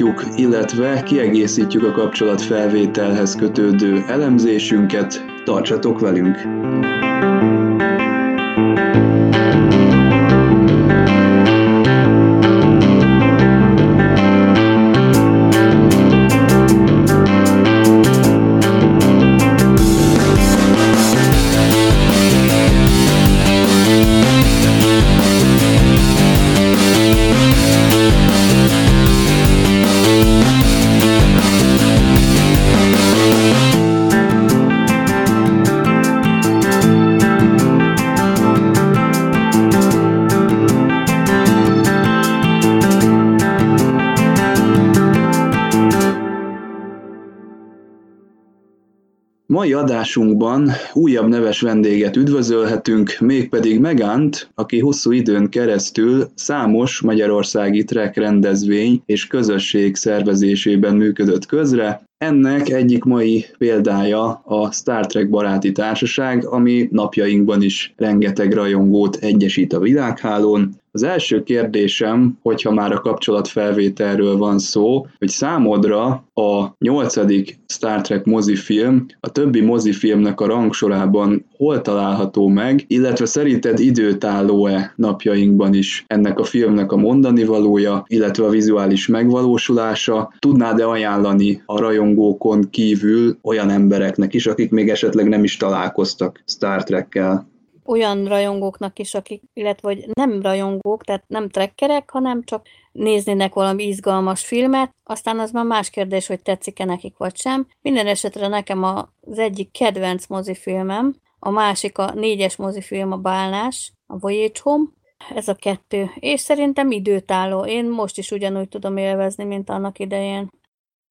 Folytatjuk, illetve kiegészítjük a kapcsolatfelvételhez kötődő elemzésünket. Tartsatok velünk! Mai adásunkban újabb neves vendéget üdvözölhetünk, mégpedig Megánt, aki hosszú időn keresztül számos magyarországi trek rendezvény és közösség szervezésében működött közre, ennek egyik mai példája a Star Trek baráti társaság, ami napjainkban is rengeteg rajongót egyesít a világhálón. Az első kérdésem, hogyha már a kapcsolatfelvételről van szó, hogy számodra a nyolcadik Star Trek mozifilm a többi mozifilmnek a rangsorában hol található meg, illetve szerinted időtálló-e napjainkban is ennek a filmnek a mondani valója, illetve a vizuális megvalósulása? Tudnád-e ajánlani a rajongókon kívül olyan embereknek is, akik még esetleg nem is találkoztak Star Trekkel? Olyan rajongóknak is, akik, illetve hogy nem rajongók, tehát nem trekkerek, hanem csak néznének valami izgalmas filmet, aztán az már más kérdés, hogy tetszik-e nekik vagy sem. Minden esetre nekem az egyik kedvenc mozifilmem, a másik a négyes mozifilm a Bálnás, a Voyage Home, ez a kettő. És szerintem időtálló. Én most is ugyanúgy tudom élvezni, mint annak idején.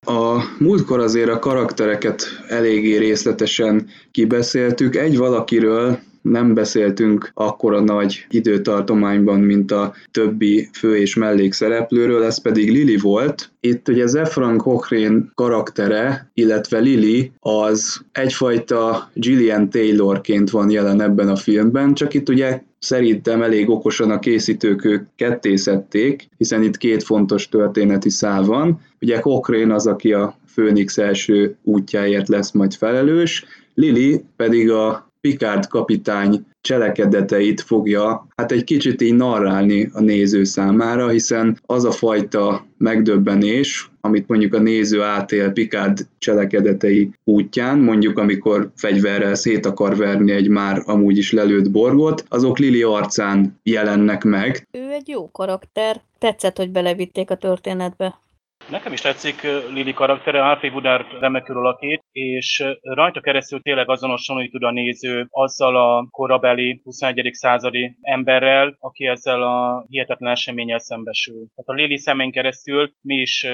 A múltkor azért a karaktereket eléggé részletesen kibeszéltük. Egy valakiről nem beszéltünk akkora nagy időtartományban, mint a többi fő és mellékszereplőről, ez pedig Lili volt. Itt ugye Zefran Cochrane karaktere, illetve Lili az egyfajta Gillian Taylorként van jelen ebben a filmben, csak itt ugye szerintem elég okosan a készítők ők ketté hiszen itt két fontos történeti szál van. Ugye Cochrane az, aki a Főnix első útjáért lesz majd felelős, Lili pedig a Picard kapitány cselekedeteit fogja hát egy kicsit így narrálni a néző számára, hiszen az a fajta megdöbbenés, amit mondjuk a néző átél Picard cselekedetei útján, mondjuk amikor fegyverrel szét akar verni egy már amúgy is lelőtt borgot, azok Lili arcán jelennek meg. Ő egy jó karakter, tetszett, hogy belevitték a történetbe. Nekem is tetszik Lili karaktere, Alfie Woodard remekül alakít, és rajta keresztül tényleg azonosulni tud a néző azzal a korabeli 21. századi emberrel, aki ezzel a hihetetlen eseménnyel szembesül. Tehát a Lili szemén keresztül mi is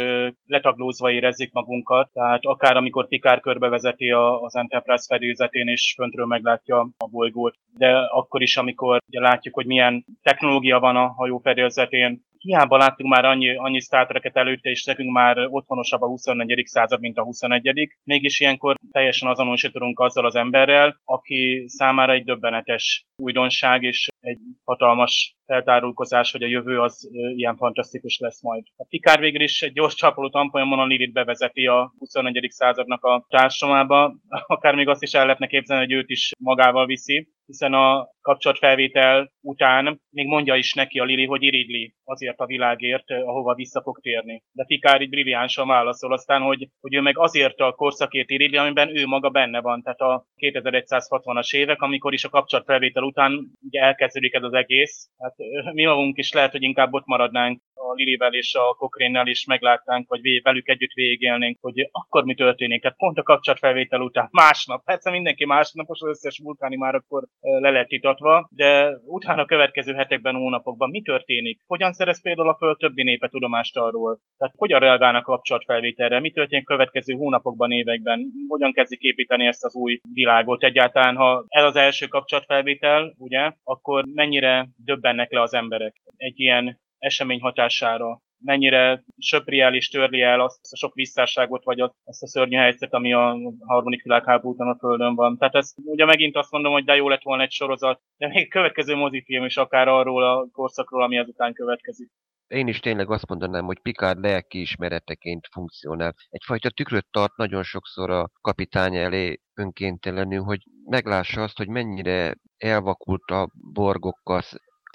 letaglózva érezzük magunkat, tehát akár amikor Pikár körbevezeti az Enterprise fedélzetén és föntről meglátja a bolygót, de akkor is, amikor ugye látjuk, hogy milyen technológia van a hajó fedélzetén, hiába láttunk már annyi, annyi Star előtte, és nekünk már otthonosabb a 24. század, mint a 21. Mégis ilyenkor teljesen azonosítunk azzal az emberrel, aki számára egy döbbenetes újdonság, és egy hatalmas feltárulkozás, hogy a jövő az ilyen fantasztikus lesz majd. A Pikár végül is egy gyors csapoló tanfolyamon a Lilit bevezeti a 21. századnak a társamába, akár még azt is el lehetne képzelni, hogy őt is magával viszi, hiszen a kapcsolatfelvétel után még mondja is neki a Lili, hogy irigyli azért a világért, ahova vissza fog térni. De Pikár így brilliánsan válaszol aztán, hogy, hogy ő meg azért a korszakért irigyli, amiben ő maga benne van. Tehát a 2160-as évek, amikor is a kapcsolatfelvétel után ugye elkezdődik ez az egész. Hát mi magunk is lehet, hogy inkább ott maradnánk a Lilivel és a Kokrénnel is meglátnánk, vagy velük együtt végélnénk, hogy akkor mi történik. Tehát pont a kapcsolatfelvétel után, másnap, persze mindenki másnapos, az összes vulkáni már akkor le lett itatva, de utána a következő hetekben, hónapokban mi történik? Hogyan szerez például a föld többi népe tudomást arról? Tehát hogyan reagálnak a kapcsolatfelvételre? Mi történik a következő hónapokban, években? Hogyan kezdik építeni ezt az új világot egyáltalán? Ha ez az első kapcsolatfelvétel, ugye, akkor mennyire döbbennek le az emberek egy ilyen esemény hatására? mennyire söpri el és törli el azt a sok visszásságot, vagy azt a szörnyű helyzet, ami a harmadik világháború után a Földön van. Tehát ez ugye megint azt mondom, hogy de jó lett volna egy sorozat, de még következő mozifilm is akár arról a korszakról, ami ezután következik. én is tényleg azt mondanám, hogy Picard lelki ismereteként funkcionál. Egyfajta tükröt tart nagyon sokszor a kapitány elé önkéntelenül, hogy meglássa azt, hogy mennyire elvakult a borgokkal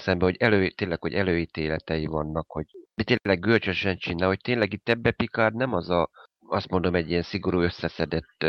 szemben, hogy elő, tényleg, hogy előítéletei vannak, hogy tényleg görcsösen csinál, hogy tényleg itt ebbe Picard nem az a, azt mondom, egy ilyen szigorú összeszedett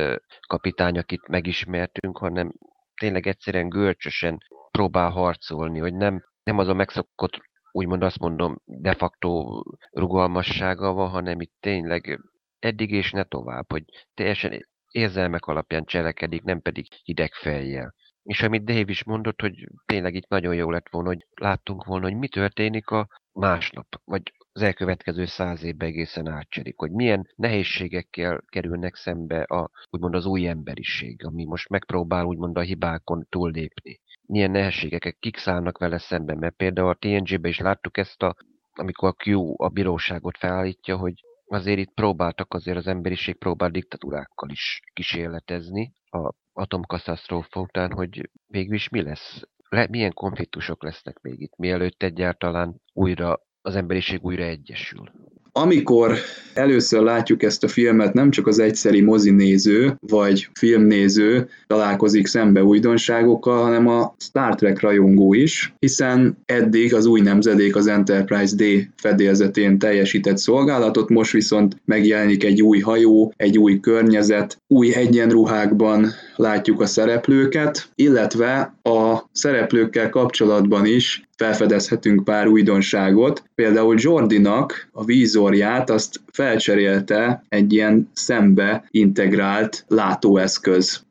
kapitány, akit megismertünk, hanem tényleg egyszerűen görcsösen próbál harcolni, hogy nem, nem az a megszokott, úgymond azt mondom, de facto rugalmassága van, hanem itt tényleg eddig és ne tovább, hogy teljesen érzelmek alapján cselekedik, nem pedig hideg fejjel. És amit Dave is mondott, hogy tényleg itt nagyon jó lett volna, hogy láttunk volna, hogy mi történik a másnap, vagy az elkövetkező száz évben egészen átcserik, hogy milyen nehézségekkel kerülnek szembe a, úgymond az új emberiség, ami most megpróbál úgymond a hibákon túllépni. Milyen nehézségeket kik szállnak vele szembe, mert például a TNG-ben is láttuk ezt, a, amikor a Q a bíróságot felállítja, hogy azért itt próbáltak, azért az emberiség próbál diktatúrákkal is kísérletezni a atomkatasztrófa után, hogy végül is mi lesz, le, milyen konfliktusok lesznek még itt, mielőtt egyáltalán újra az emberiség újra egyesül. Amikor először látjuk ezt a filmet, nem csak az egyszeri mozinéző vagy filmnéző találkozik szembe újdonságokkal, hanem a Star Trek rajongó is, hiszen eddig az új nemzedék az Enterprise D fedélzetén teljesített szolgálatot, most viszont megjelenik egy új hajó, egy új környezet, új egyenruhákban látjuk a szereplőket, illetve a szereplőkkel kapcsolatban is felfedezhetünk pár újdonságot. Például Jordinak a vízorját azt felcserélte egy ilyen szembe integrált látóeszköz.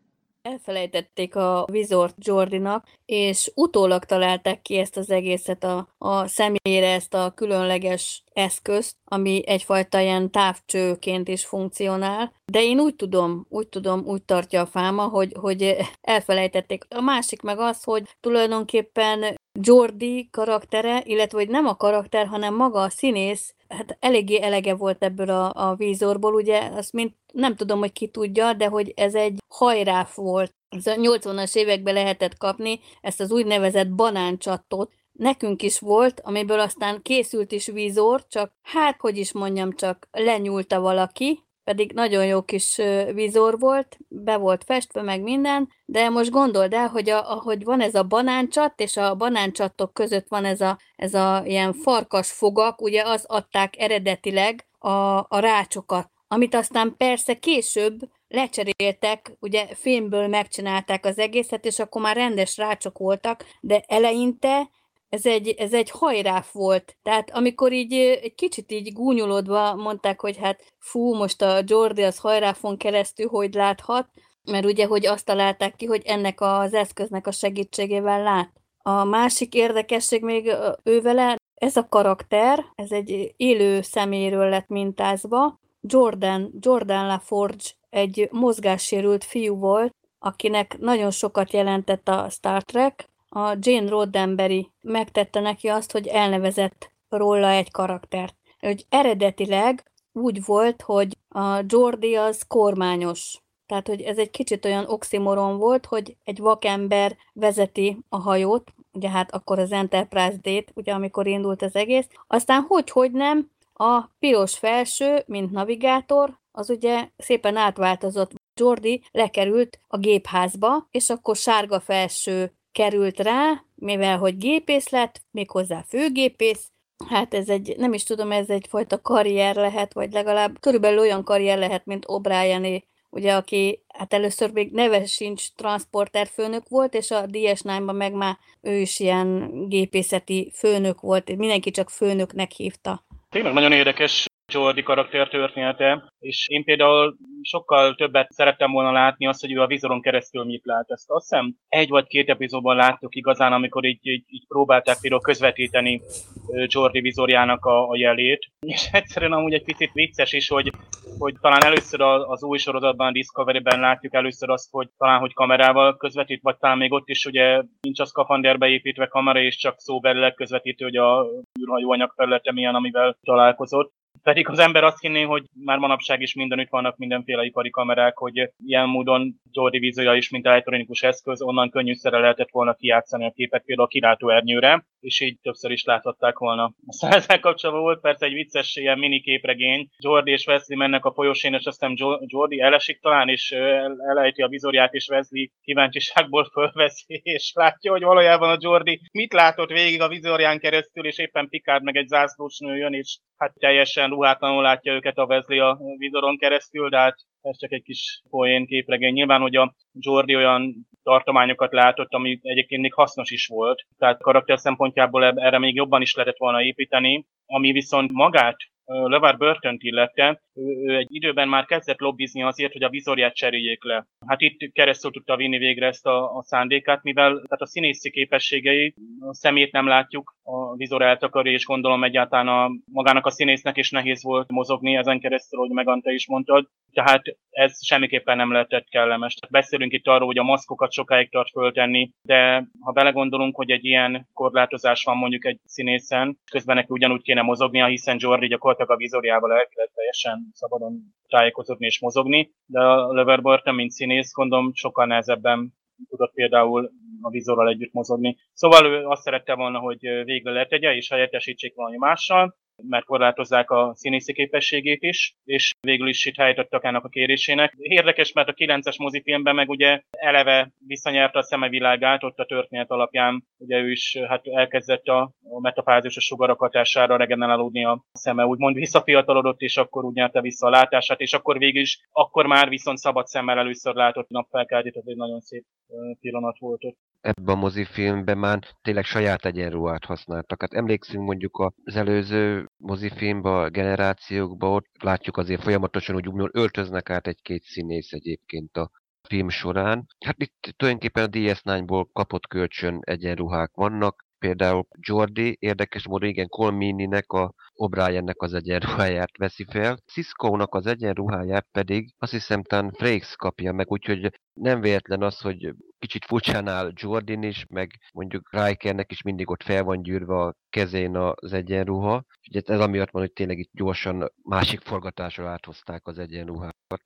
Elfelejtették a vizort Jordinak, és utólag találták ki ezt az egészet a, a személyre, ezt a különleges eszközt, ami egyfajta ilyen távcsőként is funkcionál. De én úgy tudom, úgy tudom, úgy tartja a fáma, hogy, hogy elfelejtették. A másik meg az, hogy tulajdonképpen Jordi karaktere, illetve hogy nem a karakter, hanem maga a színész, hát eléggé elege volt ebből a, a vízorból, ugye, azt mint nem tudom, hogy ki tudja, de hogy ez egy hajráf volt. Ez a 80-as években lehetett kapni ezt az úgynevezett banáncsattot, Nekünk is volt, amiből aztán készült is vízor, csak hát, hogy is mondjam, csak lenyúlta valaki, pedig nagyon jó kis vizor volt, be volt festve, meg minden, de most gondold el, hogy a, ahogy van ez a banáncsat, és a banáncsatok között van ez a, ez a ilyen farkas fogak, ugye az adták eredetileg a, a rácsokat, amit aztán persze később lecseréltek, ugye fémből megcsinálták az egészet, és akkor már rendes rácsok voltak, de eleinte ez egy, ez egy hajráf volt. Tehát amikor így egy kicsit így gúnyolódva mondták, hogy hát fú, most a Jordi az hajráfon keresztül hogy láthat, mert ugye, hogy azt találták ki, hogy ennek az eszköznek a segítségével lát. A másik érdekesség még ővele, ez a karakter, ez egy élő szeméről lett mintázva. Jordan, Jordan LaForge egy mozgássérült fiú volt, akinek nagyon sokat jelentett a Star Trek, a Jane Roddenberry megtette neki azt, hogy elnevezett róla egy karaktert. Hogy eredetileg úgy volt, hogy a Jordi az kormányos. Tehát, hogy ez egy kicsit olyan oximoron volt, hogy egy vakember vezeti a hajót, ugye hát akkor az Enterprise D-t, ugye amikor indult az egész. Aztán hogy-hogy nem, a piros felső, mint navigátor, az ugye szépen átváltozott. Jordi lekerült a gépházba, és akkor sárga felső került rá, mivel hogy gépész lett, méghozzá főgépész, hát ez egy, nem is tudom, ez egyfajta karrier lehet, vagy legalább körülbelül olyan karrier lehet, mint O'Briené, ugye, aki hát először még neve sincs transporter főnök volt, és a DS9-ban meg már ő is ilyen gépészeti főnök volt, mindenki csak főnöknek hívta. Tényleg nagyon érdekes Jordi karakter története, és én például sokkal többet szerettem volna látni azt, hogy ő a vizoron keresztül mit lát. Ezt azt hiszem egy vagy két epizódban láttuk igazán, amikor így, így, így próbálták például közvetíteni Jordi vizorjának a, a jelét. És egyszerűen amúgy egy picit vicces is, hogy, hogy talán először az új sorozatban, Discovery-ben látjuk először azt, hogy talán hogy kamerával közvetít, vagy talán még ott is ugye nincs a szkafanderbe építve kamera, és csak szóbelileg közvetítő, hogy a űrhajó anyag felülete milyen, amivel találkozott Pedig az ember azt hinné, hogy már manapság is mindenütt vannak mindenféle ipari kamerák, hogy ilyen módon Jordi vízőja is, mint elektronikus eszköz, onnan könnyűszerre lehetett volna kijátszani a képet például a kilátóernyőre, és így többször is láthatták volna. Aztán ezzel kapcsolatban volt persze egy vicces ilyen mini képregény. Jordi és Wesley mennek a folyosén, és aztán Jordi elesik talán, és elejti a vizorját, és Wesley kíváncsiságból fölveszi, és látja, hogy valójában a Jordi mit látott végig a vizorján keresztül, és éppen Picard meg egy zászlós nő jön, és hát teljesen ruhátlanul látja őket a Wesley a vizoron keresztül, de hát ez csak egy kis poén képregény. Nyilván, hogy a Jordi olyan tartományokat látott, ami egyébként még hasznos is volt. Tehát karakter szempontjából erre még jobban is lehetett volna építeni, ami viszont magát LeVar burton illette, ő egy időben már kezdett lobbizni azért, hogy a vizorját cseréljék le. Hát itt keresztül tudta vinni végre ezt a, a szándékát, mivel tehát a színészi képességei, a szemét nem látjuk, a vizor eltakarja, és gondolom egyáltalán a, magának a színésznek is nehéz volt mozogni ezen keresztül, hogy Megante is mondtad. Tehát ez semmiképpen nem lehetett kellemes. Tehát beszélünk itt arról, hogy a maszkokat sokáig tart föltenni, de ha belegondolunk, hogy egy ilyen korlátozás van mondjuk egy színészen, közben neki ugyanúgy kéne mozognia, hiszen Jordi gyakorlatilag a vizorjával el kellett teljesen szabadon tájékozódni és mozogni, de a Lever Burton, mint színész, gondolom sokkal nehezebben tudott például a vizorral együtt mozogni. Szóval ő azt szerette volna, hogy végre letegye, és helyettesítsék valami mással, mert korlátozzák a színészi képességét is, és végül is itt helyet adtak ennek a kérésének. Érdekes, mert a 9-es mozifilmben meg ugye eleve visszanyerte a szemevilágát, ott a történet alapján ugye ő is hát elkezdett a, a metafázis sugarak hatására regenerálódni a szeme, úgymond visszafiatalodott, és akkor úgy nyerte vissza a látását, és akkor végül is, akkor már viszont szabad szemmel először látott napfelkeltét, ez egy nagyon szép pillanat volt ott ebben a mozifilmben már tényleg saját egyenruhát használtak. Hát emlékszünk mondjuk az előző mozifilmben, a generációkban, ott látjuk azért folyamatosan, hogy úgymond öltöznek át egy-két színész egyébként a film során. Hát itt tulajdonképpen a DS9-ból kapott kölcsön egyenruhák vannak, például Jordi érdekes módon igen Colmini-nek a O'Briennek az egyenruháját veszi fel, Cisco-nak az egyenruháját pedig azt hiszem talán Frakes kapja meg, úgyhogy nem véletlen az, hogy kicsit furcsán áll Jordan is, meg mondjuk Rikernek is mindig ott fel van gyűrve a kezén az egyenruha. Ugye ez amiatt van, hogy tényleg itt gyorsan másik forgatásra áthozták az egyenruhákat.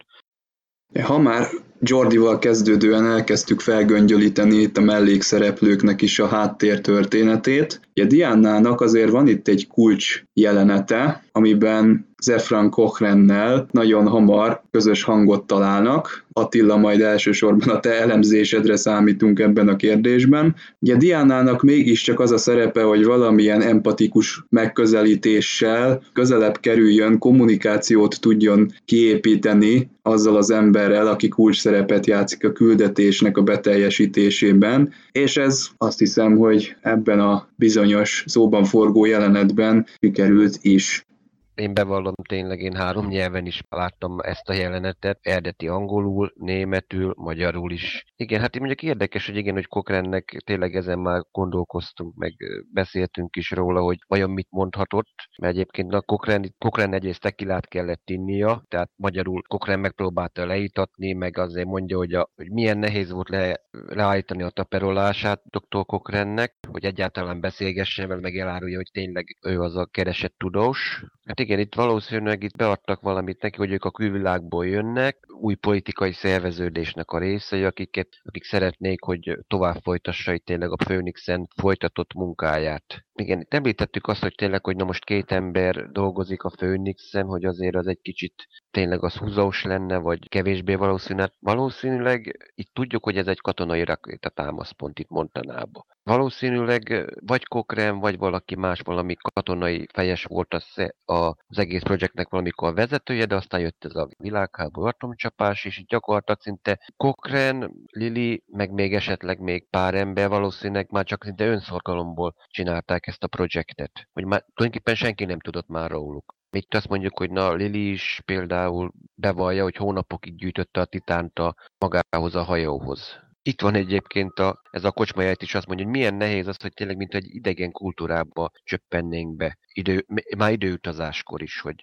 Ha már Jordival kezdődően elkezdtük felgöngyölíteni itt a mellékszereplőknek is a háttér történetét, ugye Diánának azért van itt egy kulcs jelenete, amiben Zefran Kochrennel nagyon hamar közös hangot találnak. Attila, majd elsősorban a te elemzésedre számítunk ebben a kérdésben. Ugye Diánának mégiscsak az a szerepe, hogy valamilyen empatikus megközelítéssel közelebb kerüljön, kommunikációt tudjon kiépíteni azzal az emberrel, aki kulcs szerepet játszik a küldetésnek a beteljesítésében, és ez azt hiszem, hogy ebben a bizonyos szóban forgó jelenetben sikerült is én bevallom tényleg, én három nyelven is láttam ezt a jelenetet, eredeti angolul, németül, magyarul is. Igen, hát mondjuk érdekes, hogy igen, hogy Kokrennek tényleg ezen már gondolkoztunk, meg beszéltünk is róla, hogy vajon mit mondhatott, mert egyébként a Kokren, Kokren egyrészt tekilát kellett innia, tehát magyarul Kokren megpróbálta leítatni, meg azért mondja, hogy, a, hogy milyen nehéz volt le, leállítani a taperolását dr. Kokrennek, hogy egyáltalán beszélgessen, mert meg elárulja, hogy tényleg ő az a keresett tudós. Hát igen, itt valószínűleg itt beadtak valamit neki, hogy ők a külvilágból jönnek, új politikai szerveződésnek a részei, akiket, akik szeretnék, hogy tovább folytassa itt tényleg a Phoenixen folytatott munkáját. Igen, itt említettük azt, hogy tényleg, hogy na most két ember dolgozik a Phoenixen, hogy azért az egy kicsit tényleg az húzós lenne, vagy kevésbé valószínű. Valószínűleg itt tudjuk, hogy ez egy katonai rakéta támaszpont itt Montanában. Valószínűleg vagy Cochrane, vagy valaki más, valami katonai fejes volt az, az egész projektnek valamikor a vezetője, de aztán jött ez a világháború atomcsapás, és gyakorlatilag szinte Cochrane, Lili, meg még esetleg még pár ember valószínűleg már csak szinte önszorgalomból csinálták ezt a projektet. Hogy már tulajdonképpen senki nem tudott már róluk. Itt azt mondjuk, hogy na Lili is például bevallja, hogy hónapokig gyűjtötte a titánt a magához a hajóhoz. Itt van egyébként a, ez a kocsmaját is azt mondja, hogy milyen nehéz az, hogy tényleg mint egy idegen kultúrába csöppennénk be, idő, már időutazáskor is, hogy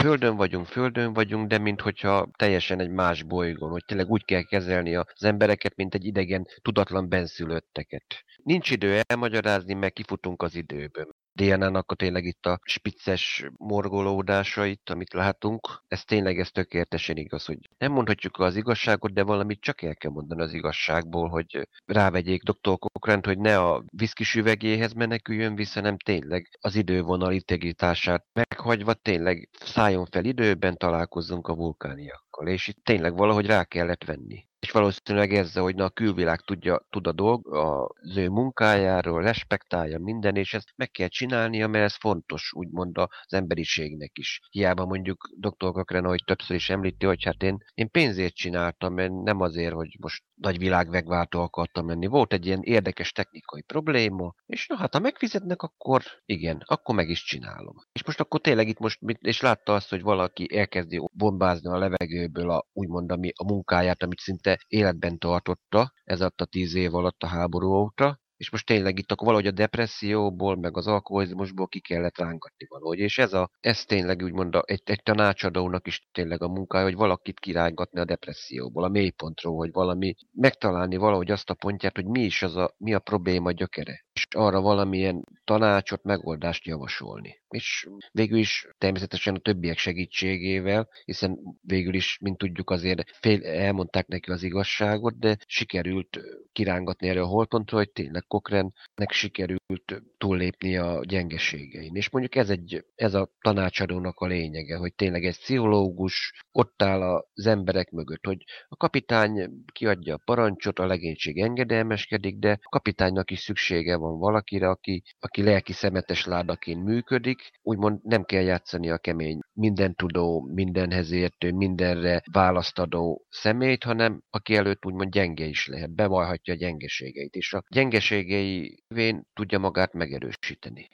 Földön vagyunk, Földön vagyunk, de minthogyha teljesen egy más bolygón, hogy tényleg úgy kell kezelni az embereket, mint egy idegen, tudatlan benszülötteket. Nincs idő elmagyarázni, mert kifutunk az időből. DNA-nak a tényleg itt a spicces morgolódásait, amit látunk, ez tényleg ez tökéletesen igaz, hogy nem mondhatjuk az igazságot, de valamit csak el kell mondani az igazságból, hogy rávegyék dr. Cochrane, hogy ne a viszkis üvegéhez meneküljön vissza, nem tényleg az idővonal integritását meghagyva tényleg szálljon fel időben, találkozzunk a vulkániakkal. És itt tényleg valahogy rá kellett venni valószínűleg ezzel, hogy na, a külvilág tudja, tud a dolg, az ő munkájáról, respektálja minden, és ezt meg kell csinálnia, mert ez fontos, úgymond az emberiségnek is. Hiába mondjuk dr. Kakrena, hogy többször is említi, hogy hát én, én pénzért csináltam, mert nem azért, hogy most nagy világ megváltó akartam menni. Volt egy ilyen érdekes technikai probléma, és na hát ha megfizetnek, akkor igen, akkor meg is csinálom. És most akkor tényleg itt most, és látta azt, hogy valaki elkezdi bombázni a levegőből a, úgymond ami, a munkáját, amit szinte életben tartotta ez alatt a tíz év alatt a háború óta, és most tényleg itt akkor valahogy a depresszióból, meg az alkoholizmusból ki kellett rángatni valahogy, és ez, a, ez tényleg úgymond a, egy, egy tanácsadónak is tényleg a munkája, hogy valakit kirángatni a depresszióból, a mélypontról, hogy valami, megtalálni valahogy azt a pontját, hogy mi is az a, mi a probléma gyökere, és arra valamilyen tanácsot, megoldást javasolni. És végül is természetesen a többiek segítségével, hiszen végül is, mint tudjuk, azért fél, elmondták neki az igazságot, de sikerült kirángatni erre a holpontról, hogy tényleg Cochrannek sikerült túllépni a gyengeségein. És mondjuk ez, egy, ez a tanácsadónak a lényege, hogy tényleg egy pszichológus ott áll az emberek mögött, hogy a kapitány kiadja a parancsot, a legénység engedelmeskedik, de a kapitánynak is szüksége van valakire, aki, aki lelki szemetes ládaként működik, úgymond nem kell játszani a kemény, minden tudó, mindenhez értő, mindenre választadó szemét, hanem aki előtt úgymond gyenge is lehet, bevallhatja a gyengeségeit, és a gyengeségei vén tudja magát megerősíteni.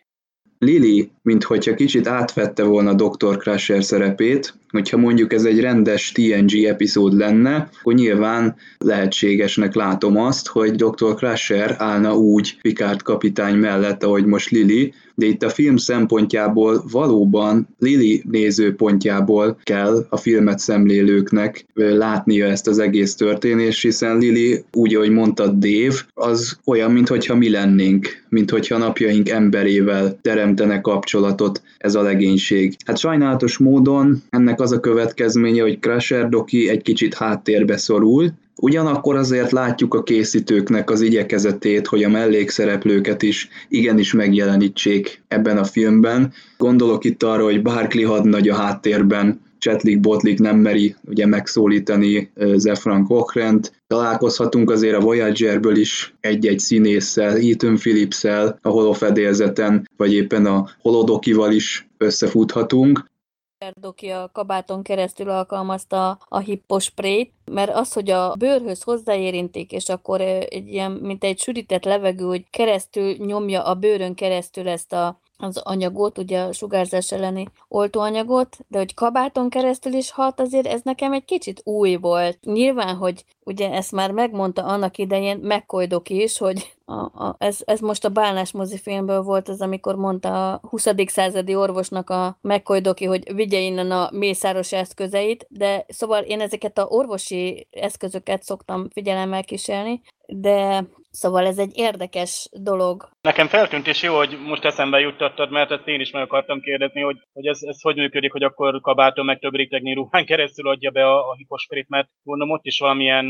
Lili, minthogyha kicsit átvette volna Dr. Crusher szerepét, hogyha mondjuk ez egy rendes TNG epizód lenne, akkor nyilván lehetségesnek látom azt, hogy Dr. Crusher állna úgy Picard kapitány mellett, ahogy most Lili, de itt a film szempontjából valóban Lili nézőpontjából kell a filmet szemlélőknek látnia ezt az egész történést, hiszen Lili, úgy, ahogy mondta Dave, az olyan, mintha mi lennénk, mintha napjaink emberével teremtene kapcsolatot ez a legénység. Hát sajnálatos módon ennek az a következménye, hogy Crusher Doki egy kicsit háttérbe szorul, Ugyanakkor azért látjuk a készítőknek az igyekezetét, hogy a mellékszereplőket is igenis megjelenítsék ebben a filmben. Gondolok itt arra, hogy Barkley hadnagy a háttérben, Chetlik Botlik nem meri ugye megszólítani Zefran Cochrane-t. Találkozhatunk azért a Voyagerből is egy-egy színésszel, Ethan Phillips-el a holofedélzeten, vagy éppen a Holodokival is összefuthatunk. Doki a kabáton keresztül alkalmazta a hipposprét, mert az, hogy a bőrhöz hozzáérintik, és akkor egy ilyen, mint egy sűrített levegő, hogy keresztül nyomja a bőrön keresztül ezt a az anyagot, ugye a sugárzás elleni oltóanyagot, de hogy kabáton keresztül is hat, azért ez nekem egy kicsit új volt. Nyilván, hogy ugye ezt már megmondta annak idején McCoy is, hogy a, a, ez, ez most a Bálnás mozifilmből volt az, amikor mondta a 20. századi orvosnak a McCoy doki, hogy vigye innen a mészáros eszközeit, de szóval én ezeket a orvosi eszközöket szoktam figyelemmel kísérni, de Szóval ez egy érdekes dolog. Nekem feltűnt és jó, hogy most eszembe juttattad, mert ezt én is meg akartam kérdezni, hogy, hogy ez, ez hogy működik, hogy akkor kabáton meg több rétegnyi ruhán keresztül adja be a, a hiposprit, mert mondom, ott is valamilyen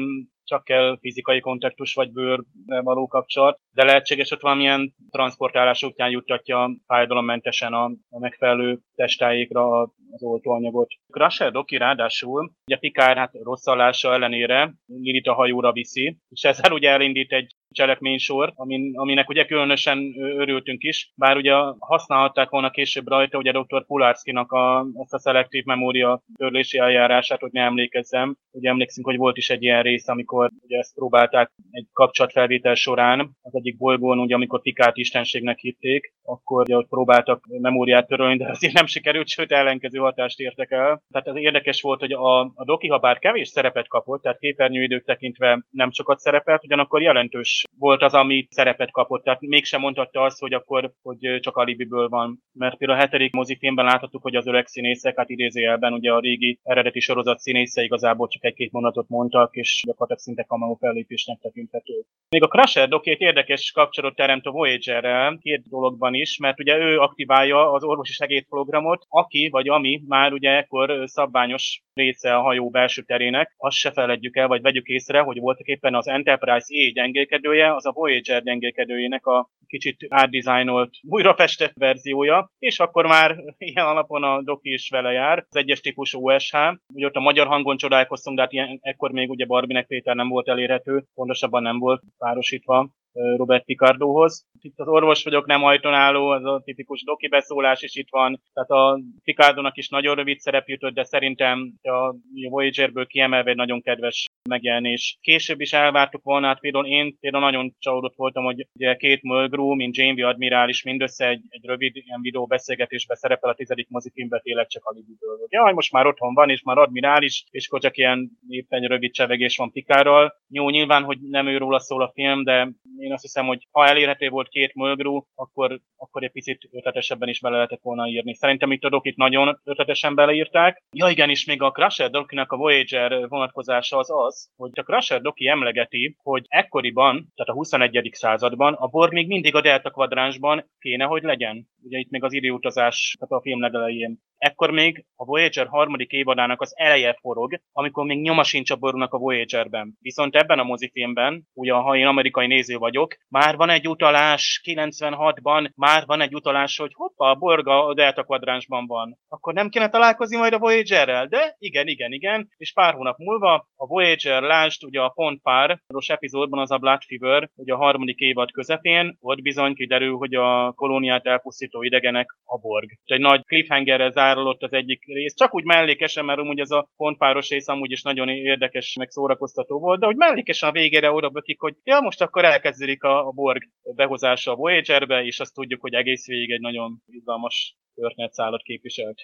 csak kell fizikai kontaktus vagy bőr való kapcsolat, de lehetséges ott valamilyen transportálás útján juttatja fájdalommentesen a, a megfelelő testájékra az oltóanyagot. Crusher Doki ráadásul, ugye Pikár hát rossz ellenére Lilit a hajóra viszi, és ezzel ugye elindít egy cselekménysor, amin, aminek ugye különösen örültünk is, bár ugye használhatták volna később rajta ugye dr. Pulárszkinak a, ezt a szelektív memória törlési eljárását, hogy ne emlékezzem. Ugye emlékszünk, hogy volt is egy ilyen rész, amikor ugye ezt próbálták egy kapcsolatfelvétel során, az egyik bolygón, ugye amikor Pikát istenségnek hitték, akkor ugye ott próbáltak memóriát törölni, de azért nem sikerült, sőt ellenkező hatást értek el. Tehát ez érdekes volt, hogy a, a Doki, ha bár kevés szerepet kapott, tehát képernyőidők tekintve nem sokat szerepelt, ugyanakkor jelentős volt az, ami szerepet kapott, tehát még mégsem mondhatta azt, hogy akkor hogy csak alibiből van. Mert például a hetedik mozifilmben láthattuk, hogy az öreg színészek, hát idézőjelben ugye a régi eredeti sorozat színésze igazából csak egy-két mondatot mondtak, és gyakorlatilag szinte cameo fellépésnek tekinthető. Még a Crusher dokét érdekes kapcsolatot teremt a Voyager-rel, két dologban is, mert ugye ő aktiválja az orvosi segédprogramot, aki vagy ami már ugye ekkor szabványos része a hajó belső terének, azt se feledjük el, vagy vegyük észre, hogy voltak éppen az Enterprise E gyengélkedője, az a Voyager gyengélkedőjének a kicsit átdizájnolt, újrafestett verziója, és akkor már ilyen alapon a doki is vele jár, az egyes típusú OSH. Ugye ott a magyar hangon csodálkoztunk, de hát ilyen, ekkor még ugye Barbinek Péter nem volt elérhető, pontosabban nem volt párosítva Robert Picardóhoz. Itt az orvos vagyok, nem ajtonáló, az a tipikus doki beszólás is itt van. Tehát a Picardónak is nagyon rövid szerep jutott, de szerintem a Voyagerből kiemelve egy nagyon kedves megjelenés. Később is elvártuk volna, hát például én például nagyon csalódott voltam, hogy ugye két Mulgrew, mint Janeway admirális mindössze egy, egy rövid ilyen videó beszélgetésbe szerepel a tizedik mozifilmben tényleg csak a Libiből. Jaj, most már otthon van, és már admirális, és akkor csak ilyen éppen rövid csevegés van Pikárral. Jó, nyilván, hogy nem őróla szól a film, de én azt hiszem, hogy ha elérhető volt két Mulgrew, akkor, akkor egy picit ötletesebben is bele lehetett volna írni. Szerintem itt a dokit nagyon ötletesen beleírták. Ja igen, és még a Crusher Dokinak a Voyager vonatkozása az az, hogy a Crusher Doki emlegeti, hogy ekkoriban, tehát a 21. században a Borg még mindig a Delta kvadránsban kéne, hogy legyen. Ugye itt még az időutazás, tehát a film legelején. Ekkor még a Voyager harmadik évadának az eleje forog, amikor még nyoma sincs a borúnak a Voyagerben. Viszont ebben a mozifilmben, ugye ha én amerikai néző vagyok, már van egy utalás 96-ban, már van egy utalás, hogy hoppa, a Borga a Delta kvadránsban van. Akkor nem kéne találkozni majd a Voyagerrel? De igen, igen, igen. És pár hónap múlva a Voyager lásd, ugye a pont páros epizódban az a Blood Fever, ugye a harmadik évad közepén, ott bizony kiderül, hogy a kolóniát elpusztító idegenek a Borg. Egy nagy cliffhangerre zárulott az egyik rész, csak úgy mellékesen, mert amúgy ez a pontpáros rész amúgy is nagyon érdekes, meg szórakoztató volt, de hogy mellékesen a végére oda bökik, hogy ja, most akkor elkezdődik a, a Borg behozása a Voyagerbe, és azt tudjuk, hogy egész végig egy nagyon izgalmas történetszállat képviselt.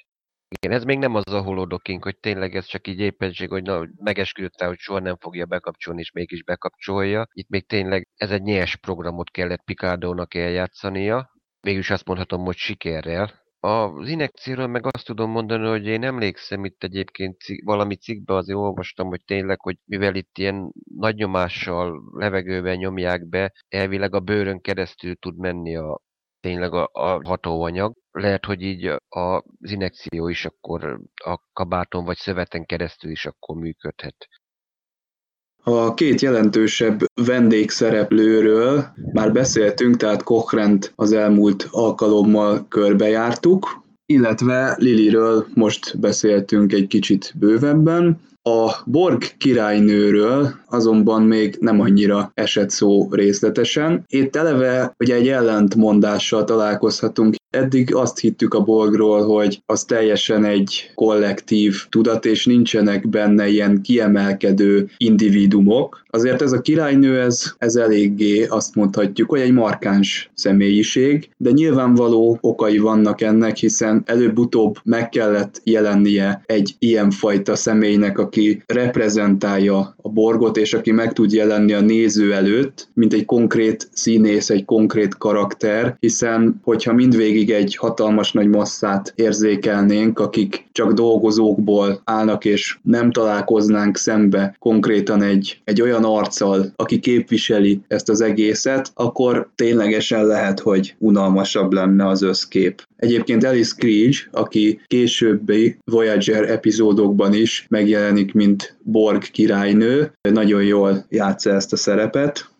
Igen, ez még nem az a holodokink, hogy tényleg ez csak így éppenség, hogy na, megesküdött rá, hogy soha nem fogja bekapcsolni, és mégis bekapcsolja. Itt még tényleg ez egy nyers programot kellett Picardónak eljátszania. Végülis azt mondhatom, hogy sikerrel, az inekcióról meg azt tudom mondani, hogy én emlékszem itt egyébként valami cikkbe azért olvastam, hogy tényleg, hogy mivel itt ilyen nagy nyomással levegőben nyomják be, elvileg a bőrön keresztül tud menni a tényleg a, a hatóanyag. Lehet, hogy így az inekció is akkor a kabáton vagy szöveten keresztül is akkor működhet. A két jelentősebb vendégszereplőről már beszéltünk, tehát Kochrent az elmúlt alkalommal körbejártuk, illetve Liliről most beszéltünk egy kicsit bővebben. A Borg királynőről azonban még nem annyira esett szó részletesen. Itt eleve ugye egy ellentmondással találkozhatunk. Eddig azt hittük a Borgról, hogy az teljesen egy kollektív tudat, és nincsenek benne ilyen kiemelkedő individumok. Azért ez a királynő, ez, ez eléggé azt mondhatjuk, hogy egy markáns személyiség, de nyilvánvaló okai vannak ennek, hiszen előbb-utóbb meg kellett jelennie egy ilyenfajta személynek, aki reprezentálja a borgot, és aki meg tud jelenni a néző előtt, mint egy konkrét színész, egy konkrét karakter, hiszen hogyha mindvégig egy hatalmas nagy masszát érzékelnénk, akik csak dolgozókból állnak, és nem találkoznánk szembe konkrétan egy, egy olyan arccal, aki képviseli ezt az egészet, akkor ténylegesen lehet, hogy unalmasabb lenne az összkép. Egyébként Alice Creed, aki későbbi Voyager epizódokban is megjelenik, mint Borg királynő, nagyon jól játsza ezt a szerepet.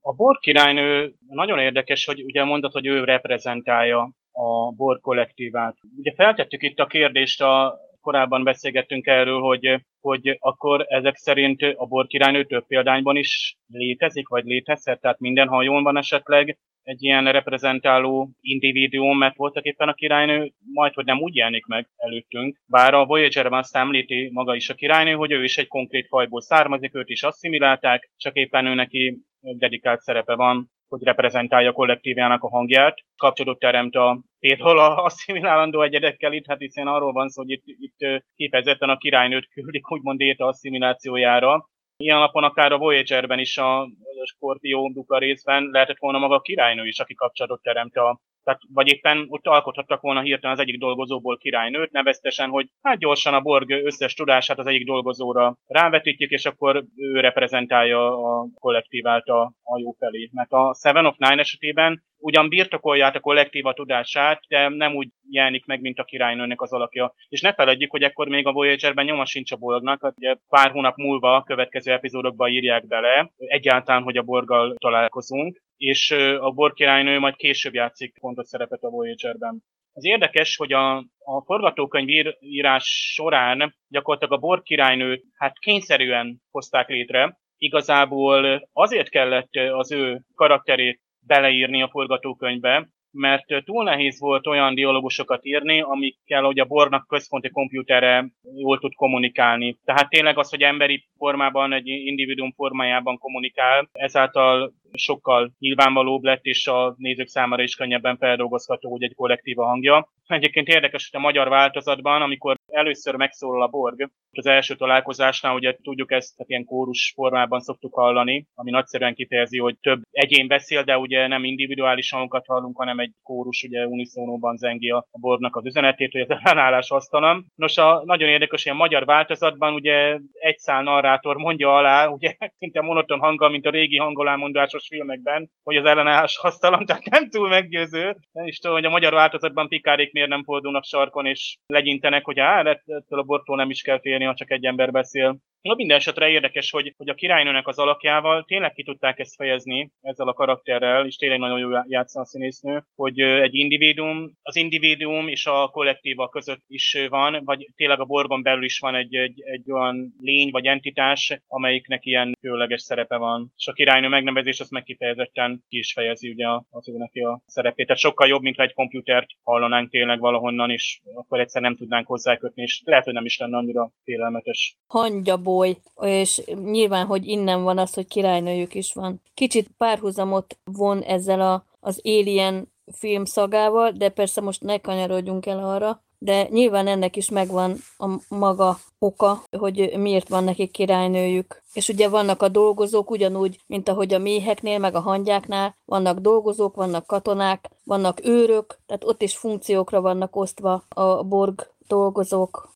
A Borg királynő nagyon érdekes, hogy ugye mondod, hogy ő reprezentálja a Borg kollektívát. Ugye feltettük itt a kérdést a korábban beszélgettünk erről, hogy, hogy akkor ezek szerint a Borg királynő több példányban is létezik, vagy létezhet, tehát minden hajón van esetleg egy ilyen reprezentáló individuum, mert voltak éppen a királynő majd, hogy nem úgy jelenik meg előttünk. Bár a Voyager-ben azt említi maga is a királynő, hogy ő is egy konkrét fajból származik, őt is asszimilálták, csak éppen ő neki dedikált szerepe van, hogy reprezentálja a kollektívjának a hangját. Kapcsolatot teremt a például a asszimilálandó egyedekkel itt, hát hiszen arról van szó, hogy itt, itt kifejezetten a királynőt küldik úgymond éta asszimilációjára, Ilyen alapon akár a Voyager-ben is a Skorpió duka részben lehetett volna maga a királynő is, aki kapcsolatot teremt a tehát, vagy éppen ott alkothattak volna hirtelen az egyik dolgozóból királynőt, neveztesen, hogy hát gyorsan a Borg összes tudását az egyik dolgozóra rávetítjük, és akkor ő reprezentálja a kollektívát a, a jó felé. Mert a Seven of Nine esetében ugyan birtokolják a kollektíva tudását, de nem úgy jelenik meg, mint a királynőnek az alakja. És ne feledjük, hogy ekkor még a Voyager-ben nyoma sincs a Borgnak, hát ugye pár hónap múlva a következő epizódokban írják bele, egyáltalán, hogy a Borggal találkozunk, és a Borg királynő majd később játszik fontos szerepet a Voyager-ben. Az érdekes, hogy a, a forgatókönyv írás során gyakorlatilag a Borg királynőt hát kényszerűen hozták létre, igazából azért kellett az ő karakterét beleírni a forgatókönyvbe, mert túl nehéz volt olyan dialógusokat írni, amikkel hogy a Bornak központi komputere jól tud kommunikálni. Tehát tényleg az, hogy emberi formában, egy individuum formájában kommunikál, ezáltal sokkal nyilvánvalóbb lett, és a nézők számára is könnyebben feldolgozható, hogy egy kollektíva hangja. Egyébként érdekes, hogy a magyar változatban, amikor először megszólal a Borg, az első találkozásnál, ugye tudjuk ezt, tehát ilyen kórus formában szoktuk hallani, ami nagyszerűen kifejezi, hogy több egyén beszél, de ugye nem individuális hangokat hallunk, hanem egy kórus ugye uniszónóban zengi a Borgnak az üzenetét, hogy ez ellenállás asztalam. Nos, a nagyon érdekes, hogy a magyar változatban ugye egy szál narrátor mondja alá, ugye szinte monoton hanggal, mint a régi hangolámondásos filmekben, hogy az ellenállás asztalam, tehát nem túl meggyőző. Nem is tudom, hogy a magyar változatban pikárék miért nem fordulnak sarkon, és legyintenek, hogy á, ettől a bortól nem is kell félni, ha csak egy ember beszél. Na minden esetre érdekes, hogy, hogy a királynőnek az alakjával tényleg ki tudták ezt fejezni ezzel a karakterrel, és tényleg nagyon jól játsza a színésznő, hogy egy individuum, az individuum és a kollektíva között is van, vagy tényleg a borgon belül is van egy, egy, egy olyan lény vagy entitás, amelyiknek ilyen különleges szerepe van. És a királynő megnevezés azt meg kifejezetten ki is fejezi ugye az ő neki a szerepét. Tehát sokkal jobb, mint egy komputert hallanánk tényleg valahonnan, és akkor egyszer nem tudnánk hozzákötni, és lehet, hogy nem is lenne annyira félelmetes. Hangya boly, és nyilván, hogy innen van az, hogy királynőjük is van. Kicsit párhuzamot von ezzel a, az Alien film szagával, de persze most ne kanyarodjunk el arra, de nyilván ennek is megvan a maga oka, hogy miért van nekik királynőjük. És ugye vannak a dolgozók ugyanúgy, mint ahogy a méheknél, meg a hangyáknál, vannak dolgozók, vannak katonák, vannak őrök, tehát ott is funkciókra vannak osztva a borg dolgozók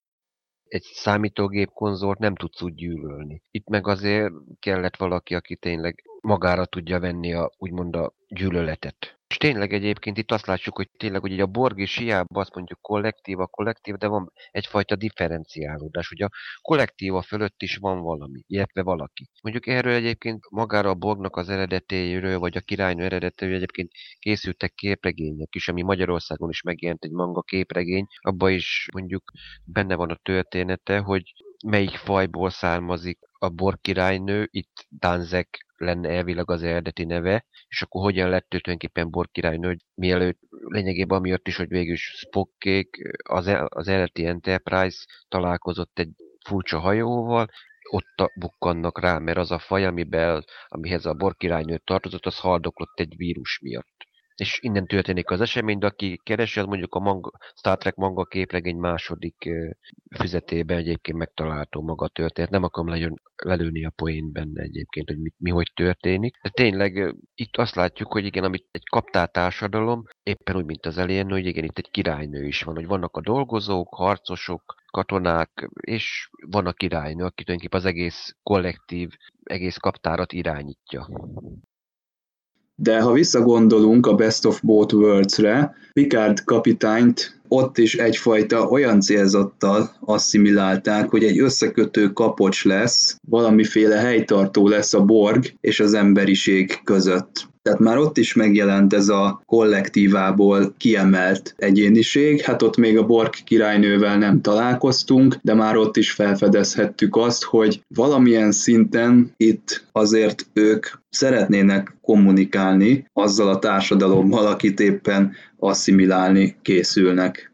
egy számítógép konzolt nem tudsz úgy gyűlölni. Itt meg azért kellett valaki, aki tényleg magára tudja venni a, úgymond a gyűlöletet. És tényleg egyébként itt azt látjuk, hogy tényleg hogy a Borg és hiába azt mondjuk kollektív, a kollektív, de van egyfajta differenciálódás. Ugye a kollektíva fölött is van valami, illetve valaki. Mondjuk erről egyébként magára a Borgnak az eredetéről, vagy a királynő eredetéről egyébként készültek képregények is, ami Magyarországon is megjelent egy manga képregény. Abba is mondjuk benne van a története, hogy melyik fajból származik a Borg királynő, itt Danzek lenne elvileg az eredeti neve, és akkor hogyan lett ő tulajdonképpen Borg királynő, mielőtt lényegében amiatt is, hogy végül is Spockék, az, az eredeti Enterprise találkozott egy furcsa hajóval, ott bukkannak rá, mert az a faj, amiben, amihez a Borg királynő tartozott, az haldoklott egy vírus miatt és innen történik az esemény, de aki keresi, az mondjuk a manga, Star Trek manga képregény második füzetében egyébként megtalálható maga a történet. Nem akarom nagyon lelőni a poén benne egyébként, hogy mi, mi hogy történik. De tényleg itt azt látjuk, hogy igen, amit egy kaptár társadalom, éppen úgy, mint az elén, hogy igen, itt egy királynő is van, hogy vannak a dolgozók, harcosok, katonák, és van a királynő, aki tulajdonképpen az egész kollektív, egész kaptárat irányítja. De ha visszagondolunk a Best of Both Worlds-re, Picard kapitányt ott is egyfajta olyan célzattal asszimilálták, hogy egy összekötő kapocs lesz, valamiféle helytartó lesz a Borg és az emberiség között. Tehát már ott is megjelent ez a kollektívából kiemelt egyéniség. Hát ott még a Borg királynővel nem találkoztunk, de már ott is felfedezhettük azt, hogy valamilyen szinten itt azért ők szeretnének kommunikálni azzal a társadalommal, akit éppen asszimilálni készülnek.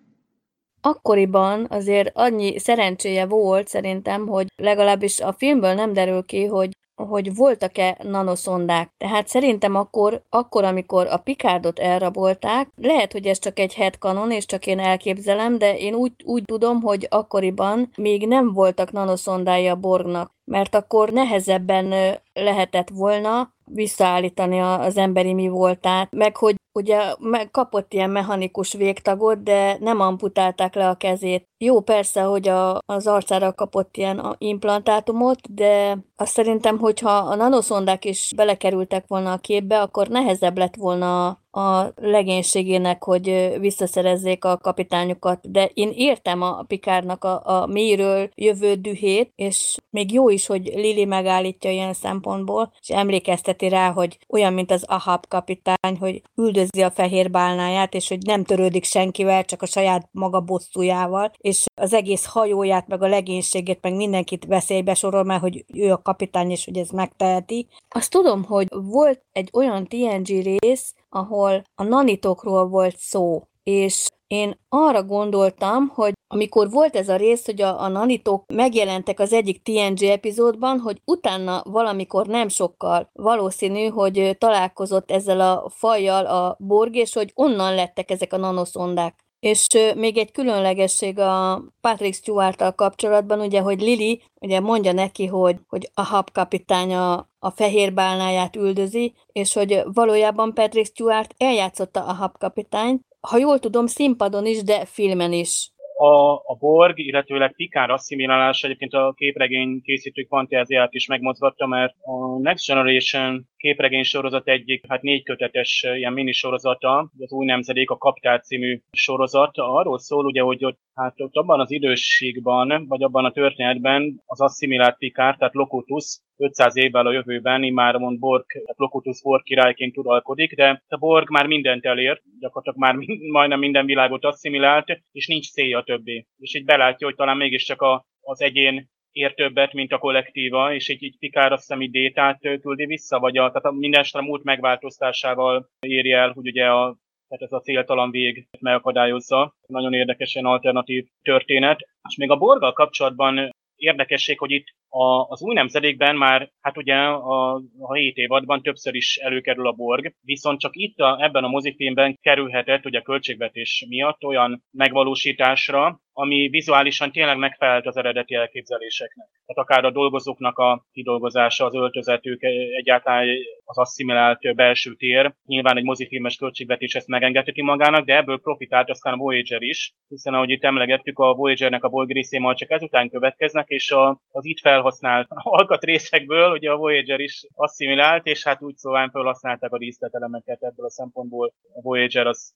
Akkoriban azért annyi szerencséje volt szerintem, hogy legalábbis a filmből nem derül ki, hogy hogy voltak-e nanoszondák. Tehát szerintem akkor, akkor, amikor a Picardot elrabolták, lehet, hogy ez csak egy headcanon, és csak én elképzelem, de én úgy, úgy tudom, hogy akkoriban még nem voltak nanoszondái a Borgnak, mert akkor nehezebben lehetett volna visszaállítani az emberi mi voltát, meg hogy ugye kapott ilyen mechanikus végtagot, de nem amputálták le a kezét. Jó, persze, hogy a, az arcára kapott ilyen implantátumot, de azt szerintem, hogyha a nanoszondák is belekerültek volna a képbe, akkor nehezebb lett volna a legénységének, hogy visszaszerezzék a kapitányukat, de én értem a Pikárnak a, a mélyről jövő dühét, és még jó is, hogy Lili megállítja ilyen szempontból, és emlékezteti rá, hogy olyan, mint az Ahab kapitány, hogy üldözi a fehér bálnáját, és hogy nem törődik senkivel, csak a saját maga bosszújával, és az egész hajóját, meg a legénységét, meg mindenkit veszélybe sorol, mert hogy ő a kapitány, és hogy ez megteheti. Azt tudom, hogy volt egy olyan TNG rész, ahol a nanitokról volt szó, és én arra gondoltam, hogy amikor volt ez a rész, hogy a, a nanitok megjelentek az egyik TNG epizódban, hogy utána valamikor nem sokkal valószínű, hogy találkozott ezzel a fajjal a Borg, és hogy onnan lettek ezek a nanoszondák. És még egy különlegesség a Patrick stewart kapcsolatban, ugye, hogy Lili ugye mondja neki, hogy, hogy a hab kapitánya a fehér bálnáját üldözi, és hogy valójában Patrick Stewart eljátszotta a hab kapitányt, ha jól tudom, színpadon is, de filmen is. A, a Borg, illetőleg Pikár asszimilálása egyébként a képregény készítők fantáziát is megmozgatta, mert a Next Generation képregény sorozat egyik, hát négy kötetes ilyen minisorozata, az új nemzedék, a Kaptár című sorozat, arról szól ugye, hogy ott, hát ott abban az időségben, vagy abban a történetben az asszimilált Pikár, tehát Locutus 500 évvel a jövőben mond Borg, tehát Locutus Borg királyként uralkodik, de a Borg már mindent elért, gyakorlatilag már majdnem minden világot asszimilált, és nincs célja többé. És így belátja, hogy talán mégiscsak a, az egyén ér többet, mint a kollektíva, és egy, egy Pikár azt hiszem détát küldi vissza, vagy a, tehát a minden a múlt megváltoztásával éri el, hogy ugye a, tehát ez a céltalan vég megakadályozza. Nagyon érdekesen alternatív történet. És még a Borgal kapcsolatban érdekesség, hogy itt a, az új nemzedékben már, hát ugye a, a 7 évadban többször is előkerül a Borg, viszont csak itt a, ebben a mozifilmben kerülhetett ugye a költségvetés miatt olyan megvalósításra, ami vizuálisan tényleg megfelelt az eredeti elképzeléseknek. Tehát akár a dolgozóknak a kidolgozása, az öltözetük, egyáltalán az asszimilált belső tér. Nyilván egy mozifilmes költségvetés ezt megengedheti magának, de ebből profitált aztán a Voyager is, hiszen ahogy itt emlegettük, a Voyagernek a majd csak ezután következnek, és a, az itt felhasznált alkatrészekből ugye a Voyager is asszimilált, és hát úgy szóval felhasználták a díszletelemeket ebből a szempontból. A Voyager az,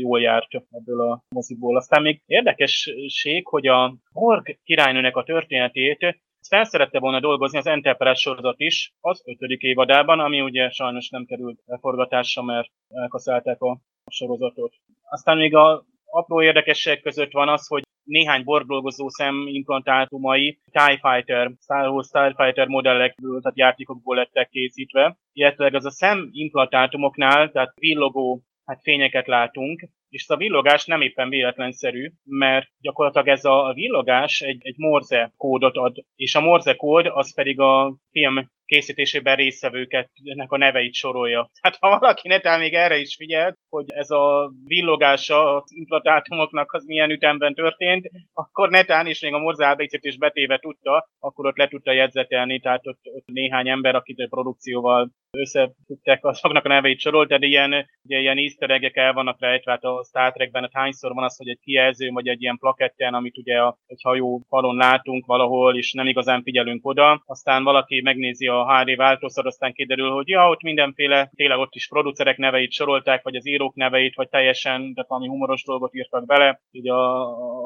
jól járt ebből a moziból. Aztán még érdekes lehetőség, hogy a Borg királynőnek a történetét felszerette volna dolgozni az Enterprise sorozat is az ötödik évadában, ami ugye sajnos nem került leforgatásra, mert elkaszálták a sorozatot. Aztán még a apró érdekességek között van az, hogy néhány borgdolgozó szem implantátumai TIE Fighter, Star Wars TIE Fighter modellekből, tehát játékokból lettek készítve, illetve az a szem implantátumoknál, tehát villogó hát fényeket látunk, és ez a villogás nem éppen véletlenszerű, mert gyakorlatilag ez a villogás egy, egy morze kódot ad, és a morze kód az pedig a film készítésében résztvevőket, ennek a neveit sorolja. Tehát ha valaki netán még erre is figyelt, hogy ez a villogása az implantátumoknak az milyen ütemben történt, akkor netán is még a Morze is betéve tudta, akkor ott le tudta jegyzetelni, tehát ott, ott néhány ember, akit a produkcióval összetudták azoknak a neveit sorolt, de ilyen, ugye, ilyen easter egg el vannak rejtve, hát a Star Trekben hát hányszor van az, hogy egy kijelző, vagy egy ilyen plaketten, amit ugye a, egy hajó falon látunk valahol, és nem igazán figyelünk oda, aztán valaki megnézi a HD változat, aztán kiderül, hogy ja, ott mindenféle, tényleg ott is producerek neveit sorolták, vagy az írók neveit, vagy teljesen, de valami humoros dolgot írtak bele, így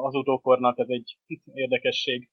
az utókornak ez egy érdekesség.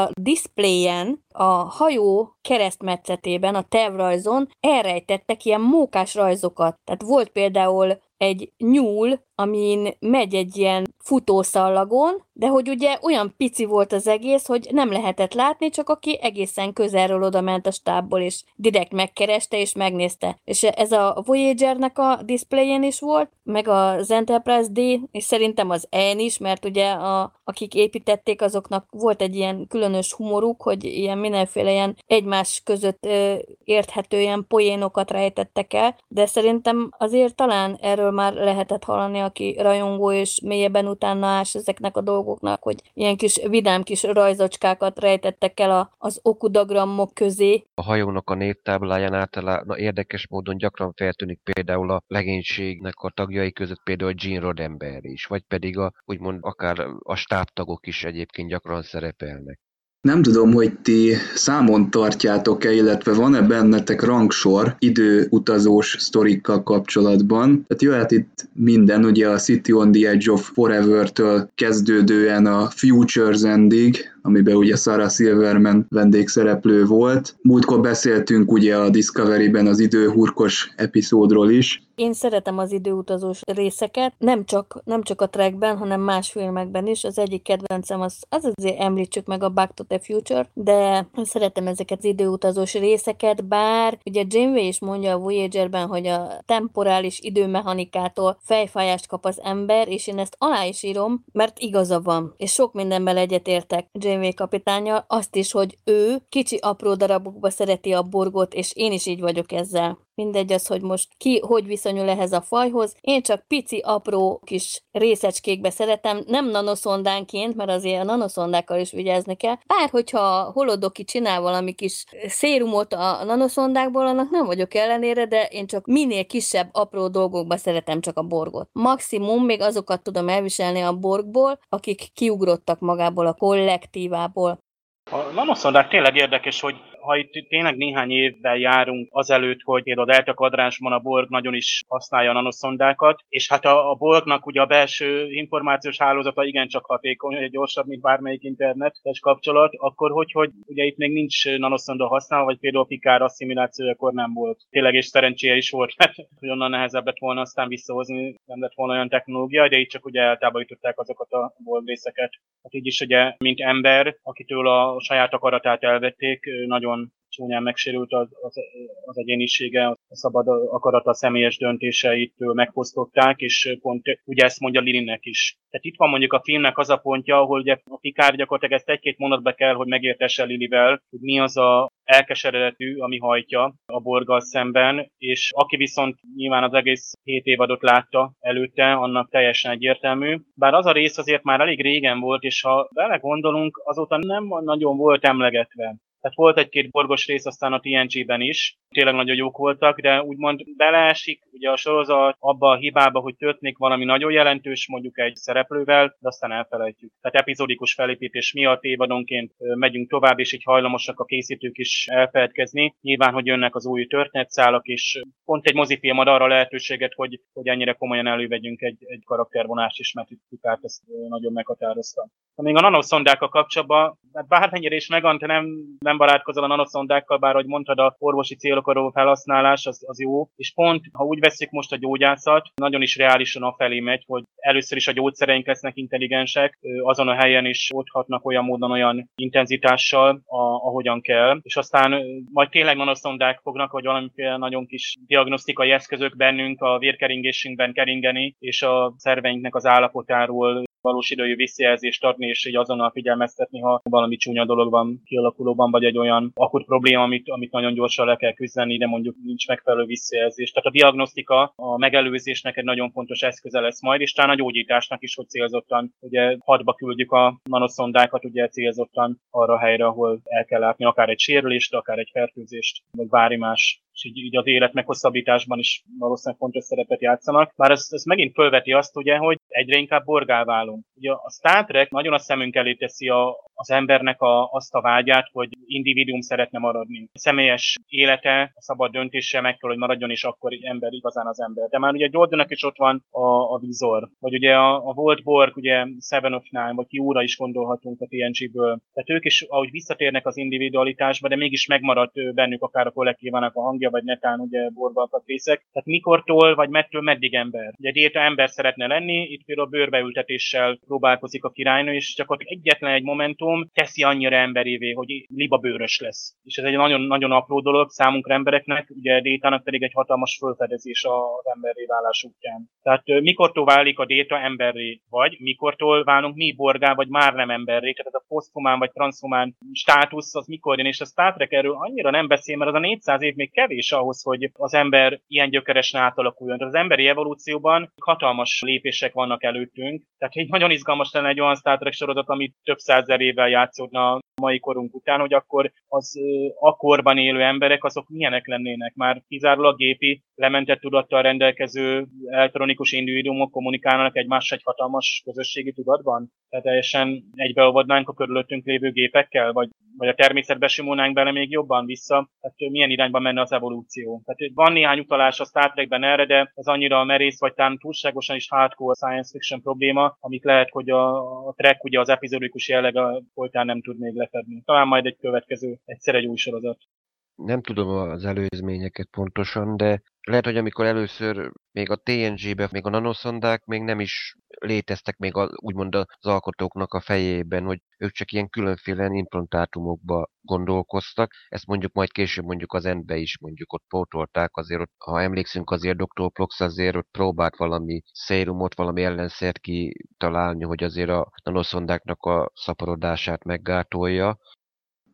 A displayen, a hajó keresztmetszetében, a tervrajzon elrejtettek ilyen mókás rajzokat. Tehát volt például egy nyúl, amin megy egy ilyen futószallagon, de hogy ugye olyan pici volt az egész, hogy nem lehetett látni, csak aki egészen közelről oda ment a stábból, és direkt megkereste, és megnézte. És ez a Voyager-nek a diszpléjén is volt, meg az Enterprise D, és szerintem az En is, mert ugye a, akik építették, azoknak volt egy ilyen különös humoruk, hogy ilyen mindenféle ilyen egymás között ö, érthető ilyen poénokat rejtettek el, de szerintem azért talán erről már lehetett hallani, aki rajongó és mélyebben utána ás ezeknek a dolgoknak, hogy ilyen kis vidám kis rajzocskákat rejtettek el a, az okudagramok közé. A hajónak a névtábláján általában érdekes módon gyakran feltűnik például a legénységnek a tagjai között például Gene Roddenberry is, vagy pedig a, úgymond akár a stábtagok is egyébként gyakran szerepelnek. Nem tudom, hogy ti számon tartjátok-e, illetve van-e bennetek rangsor időutazós sztorikkal kapcsolatban. Tehát jöhet itt minden, ugye a City on the Edge of Forever-től kezdődően a Futures Endig, amiben ugye Sarah Silverman vendégszereplő volt. Múltkor beszéltünk ugye a Discovery-ben az időhurkos epizódról is. Én szeretem az időutazós részeket, nem csak, nem csak a trackben, hanem más filmekben is. Az egyik kedvencem az, az azért említsük meg a Back to the Future, de szeretem ezeket az időutazós részeket, bár ugye Janeway is mondja a Voyager-ben, hogy a temporális időmechanikától fejfájást kap az ember, és én ezt alá is írom, mert igaza van, és sok mindenben egyetértek Janeway kapitánya, azt is, hogy ő kicsi apró darabokba szereti a borgot, és én is így vagyok ezzel mindegy az, hogy most ki hogy viszonyul ehhez a fajhoz. Én csak pici, apró kis részecskékbe szeretem, nem nanoszondánként, mert azért a nanoszondákkal is vigyázni kell. Bár, hogyha holodoki csinál valami kis szérumot a nanoszondákból, annak nem vagyok ellenére, de én csak minél kisebb, apró dolgokba szeretem csak a borgot. Maximum még azokat tudom elviselni a borgból, akik kiugrottak magából a kollektívából. A nanoszondák tényleg érdekes, hogy ha itt tényleg néhány évvel járunk azelőtt, hogy például a Delta kadránsban a Borg nagyon is használja a nanoszondákat, és hát a, a Borgnak ugye a belső információs hálózata igencsak hatékony, gyorsabb, mint bármelyik internetes kapcsolat, akkor hogy, hogy ugye itt még nincs nanoszonda használva, vagy például Pikár akkor nem volt. Tényleg és szerencséje is volt, hogy onnan nehezebb lett volna aztán visszahozni, nem lett volna olyan technológia, de itt csak ugye eltávolították azokat a Borg részeket. Hát így is ugye, mint ember, akitől a saját akaratát elvették, nagyon nagyon csúnyán megsérült az, az, az egyénisége, a szabad akarat a személyes döntéseitől megfosztották, és pont ugye ezt mondja Lilinnek is. Tehát itt van mondjuk a filmnek az a pontja, ahol ugye a Pikár gyakorlatilag ezt egy-két mondatba kell, hogy megértesse Lilivel, hogy mi az a elkeseredetű, ami hajtja a borgal szemben, és aki viszont nyilván az egész hét évadot látta előtte, annak teljesen egyértelmű. Bár az a rész azért már elég régen volt, és ha vele gondolunk, azóta nem nagyon volt emlegetve. Tehát volt egy-két borgos rész aztán a TNG-ben is, tényleg nagyon jók voltak, de úgymond beleesik ugye a sorozat abba a hibába, hogy történik valami nagyon jelentős mondjuk egy szereplővel, de aztán elfelejtjük. Tehát epizódikus felépítés miatt évadonként megyünk tovább, és így hajlamosak a készítők is elfelejtkezni. Nyilván, hogy jönnek az új történetszálak, és pont egy mozifilm ad arra lehetőséget, hogy, hogy ennyire komolyan elővegyünk egy, egy karaktervonást is, mert itt ezt nagyon meghatározta. Még a nanoszondákkal kapcsolatban, hát bármennyire is megant, nem, nem barátkozol a nanoszondákkal, bár ahogy mondtad, a orvosi célokra felhasználás az, az jó. És pont, ha úgy veszik most a gyógyászat, nagyon is reálisan afelé megy, hogy először is a gyógyszereink lesznek intelligensek, azon a helyen is oldhatnak olyan módon, olyan intenzitással, a, ahogyan kell. És aztán majd tényleg nanoszondák fognak, vagy valamiféle nagyon kis diagnosztikai eszközök bennünk a vérkeringésünkben keringeni, és a szerveinknek az állapotáról valós idejű visszajelzést adni, és így azonnal figyelmeztetni, ha valami csúnya dolog van kialakulóban, vagy egy olyan akut probléma, amit, amit nagyon gyorsan le kell küzdeni, de mondjuk nincs megfelelő visszajelzés. Tehát a diagnosztika, a megelőzésnek egy nagyon fontos eszköze lesz majd, és talán a gyógyításnak is, hogy célzottan ugye hadba küldjük a nanoszondákat, ugye célzottan arra a helyre, ahol el kell látni akár egy sérülést, akár egy fertőzést, vagy bármi más és így, így az élet meghosszabbításban is valószínűleg fontos szerepet játszanak. Már ez, ez megint fölveti azt, ugye, hogy egyre inkább borgál válunk. Ugye a Star Trek nagyon a szemünk elé teszi a, az embernek a, azt a vágyát, hogy individuum szeretne maradni. A személyes élete, a szabad döntése meg kell, hogy maradjon, és akkor ember igazán az ember. De már ugye Jordannak is ott van a, a vizor, vagy ugye a, a Volt Borg, ugye Seven of Nine, vagy Júra is gondolhatunk a TNG-ből. Tehát ők is, ahogy visszatérnek az individualitásba, de mégis megmaradt bennük akár a kollektívának a hangja, vagy netán ugye Borba részek. Tehát mikortól, vagy mettől meddig ember. Ugye Déta ember szeretne lenni, itt például a bőrbeültetéssel próbálkozik a királynő, és ott egyetlen egy momentum teszi annyira emberévé, hogy liba bőrös lesz. És ez egy nagyon, nagyon apró dolog számunkra embereknek, ugye Détának pedig egy hatalmas fölfedezés az emberré válás útján. Tehát mikortól válik a Déta emberré, vagy mikortól válunk mi borgá, vagy már nem emberré, tehát ez a poszthumán vagy transhumán státusz az mikor jön, és a Star Trek erről annyira nem beszél, mert az a 400 év még kevés ahhoz, hogy az ember ilyen gyökeresen átalakuljon. Tehát az emberi evolúcióban hatalmas lépések vannak előttünk, tehát egy nagyon izgalmas lenne egy olyan Star Trek sorozat, amit több százer évvel játszódna mai korunk után, hogy akkor az akkorban élő emberek, azok milyenek lennének. Már kizárólag gépi, lementett tudattal rendelkező elektronikus individuumok kommunikálnak egymással egy hatalmas közösségi tudatban? Tehát teljesen egybeolvadnánk a körülöttünk lévő gépekkel, vagy, vagy a természetbe simulnánk bele még jobban vissza? Tehát milyen irányba menne az evolúció? Tehát van néhány utalás a Star Trekben erre, de ez annyira merész, vagy talán túlságosan is hardcore science fiction probléma, amit lehet, hogy a, a Trek ugye az epizódikus jelleg folytán nem tud még lefedni. Talán majd egy következő, egyszer egy új sorozat. Nem tudom az előzményeket pontosan, de lehet, hogy amikor először még a TNG-be, még a nanoszondák még nem is léteztek még a, úgymond az alkotóknak a fejében, hogy ők csak ilyen különféle implantátumokba gondolkoztak. Ezt mondjuk majd később mondjuk az endbe is mondjuk ott pótolták, azért ott, ha emlékszünk azért Dr. Plox azért ott próbált valami szérumot, valami ellenszert kitalálni, hogy azért a nanoszondáknak a szaporodását meggátolja.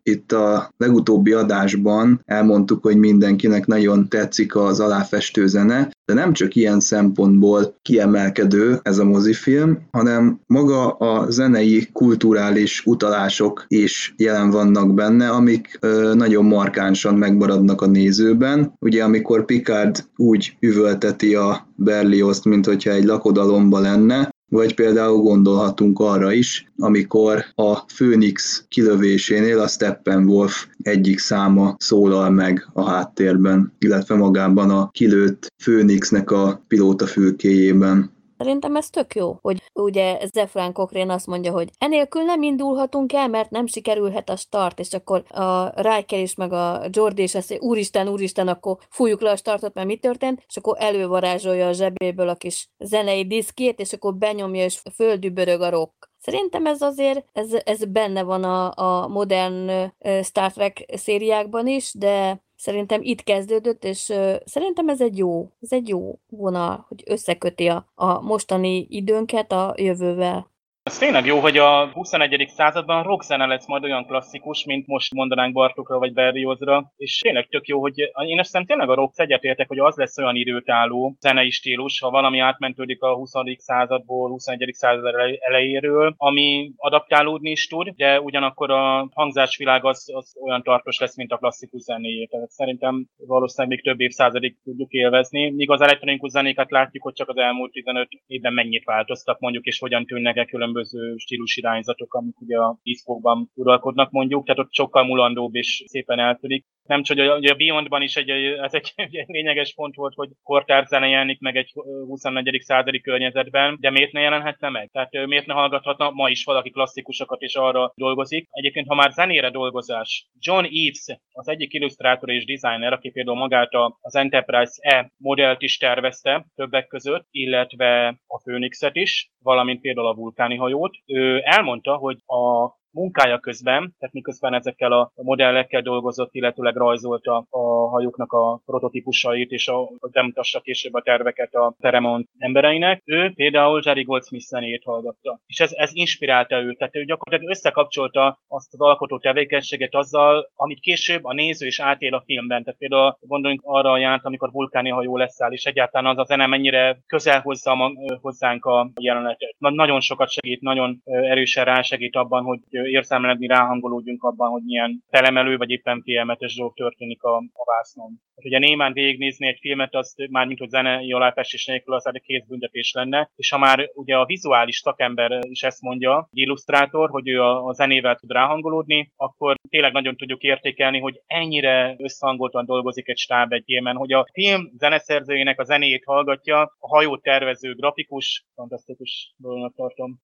Itt a legutóbbi adásban elmondtuk, hogy mindenkinek nagyon tetszik az aláfestő zene, de nem csak ilyen szempontból kiemelkedő ez a mozifilm, hanem maga a zenei, kulturális utalások is jelen vannak benne, amik ö, nagyon markánsan megmaradnak a nézőben. Ugye amikor Picard úgy üvölteti a Berlioszt, mint hogyha egy lakodalomba lenne, vagy például gondolhatunk arra is, amikor a Phoenix kilövésénél a Steppenwolf egyik száma szólal meg a háttérben, illetve magában a kilőtt Phoenixnek a pilóta fülkéjében. Szerintem ez tök jó, hogy ugye Zefrán Kokrén azt mondja, hogy enélkül nem indulhatunk el, mert nem sikerülhet a start, és akkor a Riker is, meg a Jordi is azt úristen, úristen, akkor fújjuk le a startot, mert mi történt, és akkor elővarázsolja a zsebéből a kis zenei diszkét, és akkor benyomja, és földübörög a rock. Szerintem ez azért, ez, ez benne van a, a modern Star Trek szériákban is, de Szerintem itt kezdődött, és szerintem ez egy jó, ez egy jó vonal, hogy összeköti a, a mostani időnket a jövővel. Ez tényleg jó, hogy a 21. században rockzene lesz majd olyan klasszikus, mint most mondanánk Bartokra vagy Berriozra, és tényleg tök jó, hogy én azt tényleg a rock egyetértek, hogy az lesz olyan időtálló zenei stílus, ha valami átmentődik a 20. századból, 21. század elejéről, ami adaptálódni is tud, de ugyanakkor a hangzásvilág az, az olyan tartós lesz, mint a klasszikus zenéjé. Tehát szerintem valószínűleg még több évszázadig tudjuk élvezni, míg az elektronikus zenéket látjuk, hogy csak az elmúlt 15 évben mennyit változtak mondjuk, és hogyan tűnnek el különböző különböző stílusirányzatok, amik ugye a diszkókban uralkodnak mondjuk, tehát ott sokkal mulandóbb és szépen eltűnik nem csak, hogy a Beyondban is egy, ez egy, egy lényeges pont volt, hogy kortár zene jelenik meg egy 24. századi környezetben, de miért ne jelenhetne meg? Tehát miért ne hallgathatna ma is valaki klasszikusokat és arra dolgozik? Egyébként, ha már zenére dolgozás, John Eves, az egyik illusztrátor és designer, aki például magát az Enterprise E modellt is tervezte többek között, illetve a Phoenixet is, valamint például a vulkáni hajót. Ő elmondta, hogy a munkája közben, tehát miközben ezekkel a modellekkel dolgozott, illetőleg rajzolta a hajóknak a prototípusait, és a, a bemutassa később a terveket a Paramount embereinek. Ő például Jerry Goldsmith zenét hallgatta. És ez, ez inspirálta őt, tehát ő gyakorlatilag összekapcsolta azt az alkotó tevékenységet azzal, amit később a néző is átél a filmben. Tehát például gondoljunk arra a járt, amikor vulkáni hajó leszáll, és egyáltalán az a zene mennyire közel hozza hozzánk a jelenetet. Na, nagyon sokat segít, nagyon erősen rásegít abban, hogy érzelmeledni, ráhangolódjunk abban, hogy milyen telemelő vagy éppen félelmetes dolog történik a, a vásznon. Hát ugye némán végignézni egy filmet, az már mint hogy zenei aláfestés nélkül az egy kézbüntetés lenne, és ha már ugye a vizuális szakember is ezt mondja, egy illusztrátor, hogy ő a, a zenével tud ráhangolódni, akkor tényleg nagyon tudjuk értékelni, hogy ennyire összehangoltan dolgozik egy stáb egy filmen, hogy a film zeneszerzőjének a zenéjét hallgatja, a hajó tervező grafikus, fantasztikus dolognak tartom.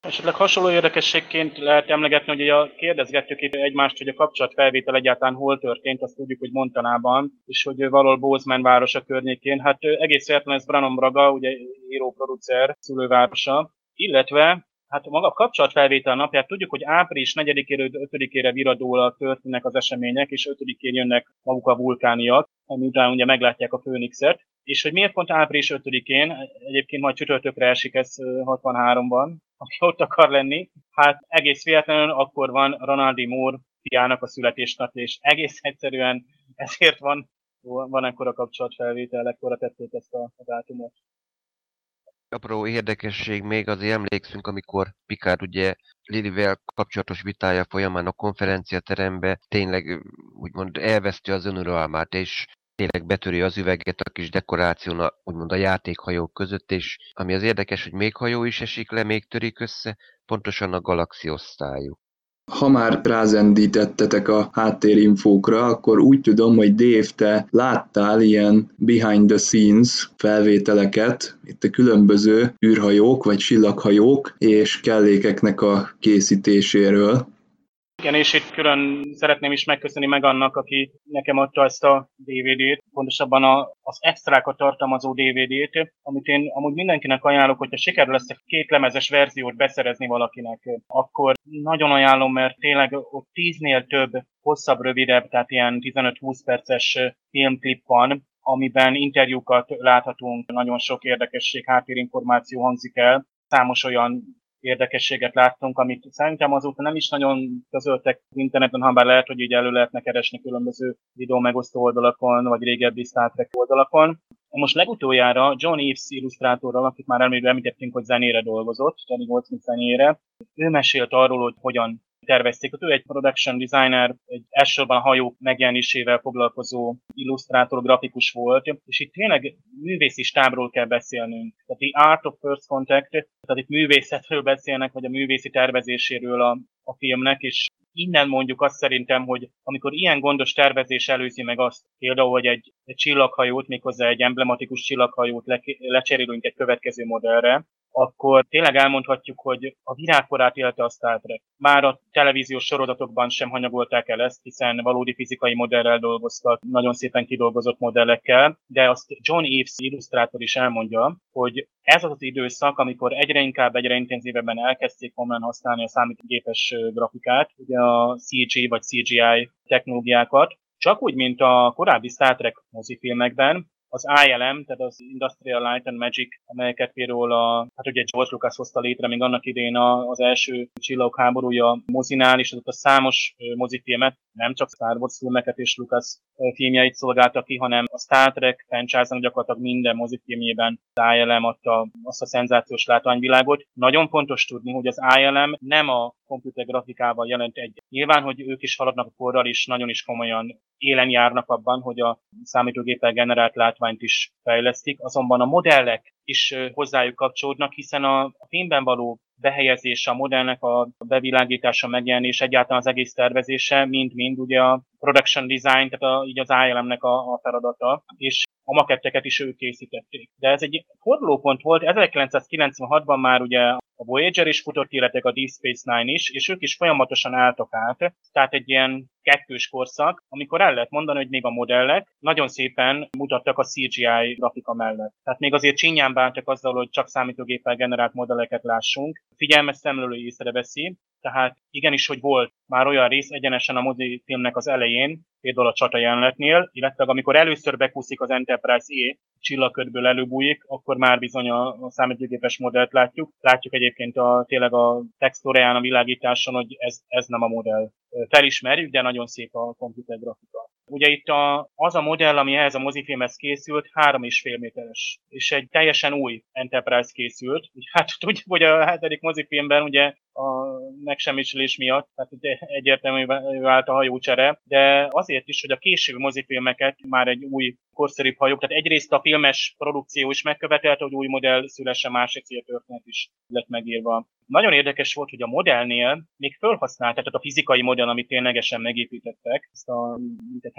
Esetleg hasonló érdekességként lehet emlegetni, hogy a kérdezgetjük itt egymást, hogy a kapcsolatfelvétel egyáltalán hol történt, azt tudjuk, hogy Montanában, és hogy valahol Bozeman városa környékén. Hát egész véletlen ez Branham Braga, ugye író-producer, szülővárosa, illetve Hát maga a kapcsolatfelvétel napját tudjuk, hogy április 4-ére, 5-ére viradólag történnek az események, és 5-én jönnek maguk a vulkániak, miután ugye meglátják a Főnixet. És hogy miért pont április 5-én, egyébként majd csütörtökre esik ez 63-ban, aki ott akar lenni, hát egész véletlenül akkor van Ronaldi Moore fiának a születésnap, és egész egyszerűen ezért van, van ekkora kapcsolatfelvétel, ekkora tették ezt a, a dátumot. Apró érdekesség még azért emlékszünk, amikor Picard ugye Lilivel kapcsolatos vitája folyamán a konferenciaterembe tényleg úgymond elveszti az önuralmát, és tényleg betöri az üveget a kis dekoráción, a, úgymond a játékhajók között, és ami az érdekes, hogy még hajó is esik le, még törik össze, pontosan a galaxi osztályú. Ha már rázendítettetek a háttérinfókra, akkor úgy tudom, hogy Dave, te láttál ilyen behind the scenes felvételeket, itt a különböző űrhajók vagy csillaghajók és kellékeknek a készítéséről. Igen, és itt külön szeretném is megköszönni meg annak, aki nekem adta ezt a DVD-t, pontosabban a, az extrákat tartalmazó DVD-t, amit én amúgy mindenkinek ajánlok, hogyha sikerül ezt a két lemezes verziót beszerezni valakinek, akkor nagyon ajánlom, mert tényleg ott tíznél több hosszabb, rövidebb, tehát ilyen 15-20 perces filmklip van, amiben interjúkat láthatunk, nagyon sok érdekesség, háttérinformáció hangzik el, számos olyan érdekességet láttunk, amit szerintem azóta nem is nagyon közöltek interneten, ha bár lehet, hogy így elő lehetne keresni különböző videó megosztó oldalakon, vagy régebbi Star Trek oldalakon. Most legutoljára John Eves illusztrátorral, akit már említettünk, hogy zenére dolgozott, Johnny Goldsmith zenére, ő mesélt arról, hogy hogyan tervezték. Ő egy production designer, egy elsősorban a hajók megjelenésével foglalkozó illusztrátor, grafikus volt, és itt tényleg művészi stábról kell beszélnünk. Tehát the art of first contact, tehát itt művészetről beszélnek, vagy a művészi tervezéséről a, a filmnek, és innen mondjuk azt szerintem, hogy amikor ilyen gondos tervezés előzi meg azt, például, hogy egy, egy csillaghajót, méghozzá egy emblematikus csillaghajót le, lecserélünk egy következő modellre, akkor tényleg elmondhatjuk, hogy a virágkorát élte a Star Trek. Már a televíziós sorozatokban sem hanyagolták el ezt, hiszen valódi fizikai modellel dolgoztak, nagyon szépen kidolgozott modellekkel, de azt John Eves illusztrátor is elmondja, hogy ez az az időszak, amikor egyre inkább, egyre intenzívebben elkezdték komolyan használni a számítógépes grafikát, ugye a CG vagy CGI technológiákat, csak úgy, mint a korábbi Star Trek mozifilmekben, az ILM, tehát az Industrial Light and Magic, amelyeket például a, hát ugye George Lucas hozta létre még annak idén az első csillagok háborúja mozinál, és ott a számos mozifilmet, nem csak Star Wars filmeket és Lucas filmjeit szolgálta ki, hanem a Star Trek franchise gyakorlatilag minden mozifilmjében az ILM adta azt a szenzációs látványvilágot. Nagyon fontos tudni, hogy az ILM nem a komputer grafikával jelent egy. Nyilván, hogy ők is haladnak a korral, és nagyon is komolyan élen járnak abban, hogy a számítógéppel generált látványt is fejlesztik, azonban a modellek is hozzájuk kapcsolódnak, hiszen a filmben való behelyezése, a modellnek a bevilágítása, megjelenés, egyáltalán az egész tervezése, mind-mind ugye a production design, tehát a, így az ILM-nek a, a feladata, és a maketteket is ők készítették. De ez egy fordulópont volt, 1996-ban már ugye a Voyager is futott, illetve a Deep Space Nine is, és ők is folyamatosan álltak át, tehát egy ilyen kettős korszak, amikor el lehet mondani, hogy még a modellek nagyon szépen mutattak a CGI grafika mellett. Tehát még azért csinyán bántak azzal, hogy csak számítógéppel generált modelleket lássunk. Figyelmes szemlélő észreveszi, tehát igenis, hogy volt már olyan rész egyenesen a mozifilmnek az elején, például a csata jelenetnél, illetve amikor először bekúszik az Enterprise E, csillagködből előbújik, akkor már bizony a, a számítógépes modellt látjuk. Látjuk egyébként a, tényleg a textúráján, a világításon, hogy ez, ez nem a modell. Felismerjük, de nagyon szép a komputer grafika. Ugye itt a, az a modell, ami ehhez a mozifilmhez készült, három és fél méteres, és egy teljesen új Enterprise készült. Hát tudjuk, hogy a hetedik mozifilmben ugye a megsemmisülés miatt, tehát egyértelmű vált a hajócsere, de azért is, hogy a későbbi mozifilmeket már egy új korszerűbb hajók, tehát egyrészt a filmes produkció is megkövetelte, hogy új modell szülessen, másik történet is lett megírva. Nagyon érdekes volt, hogy a modellnél még felhasználták, tehát a fizikai modell, amit ténylegesen megépítettek, ezt a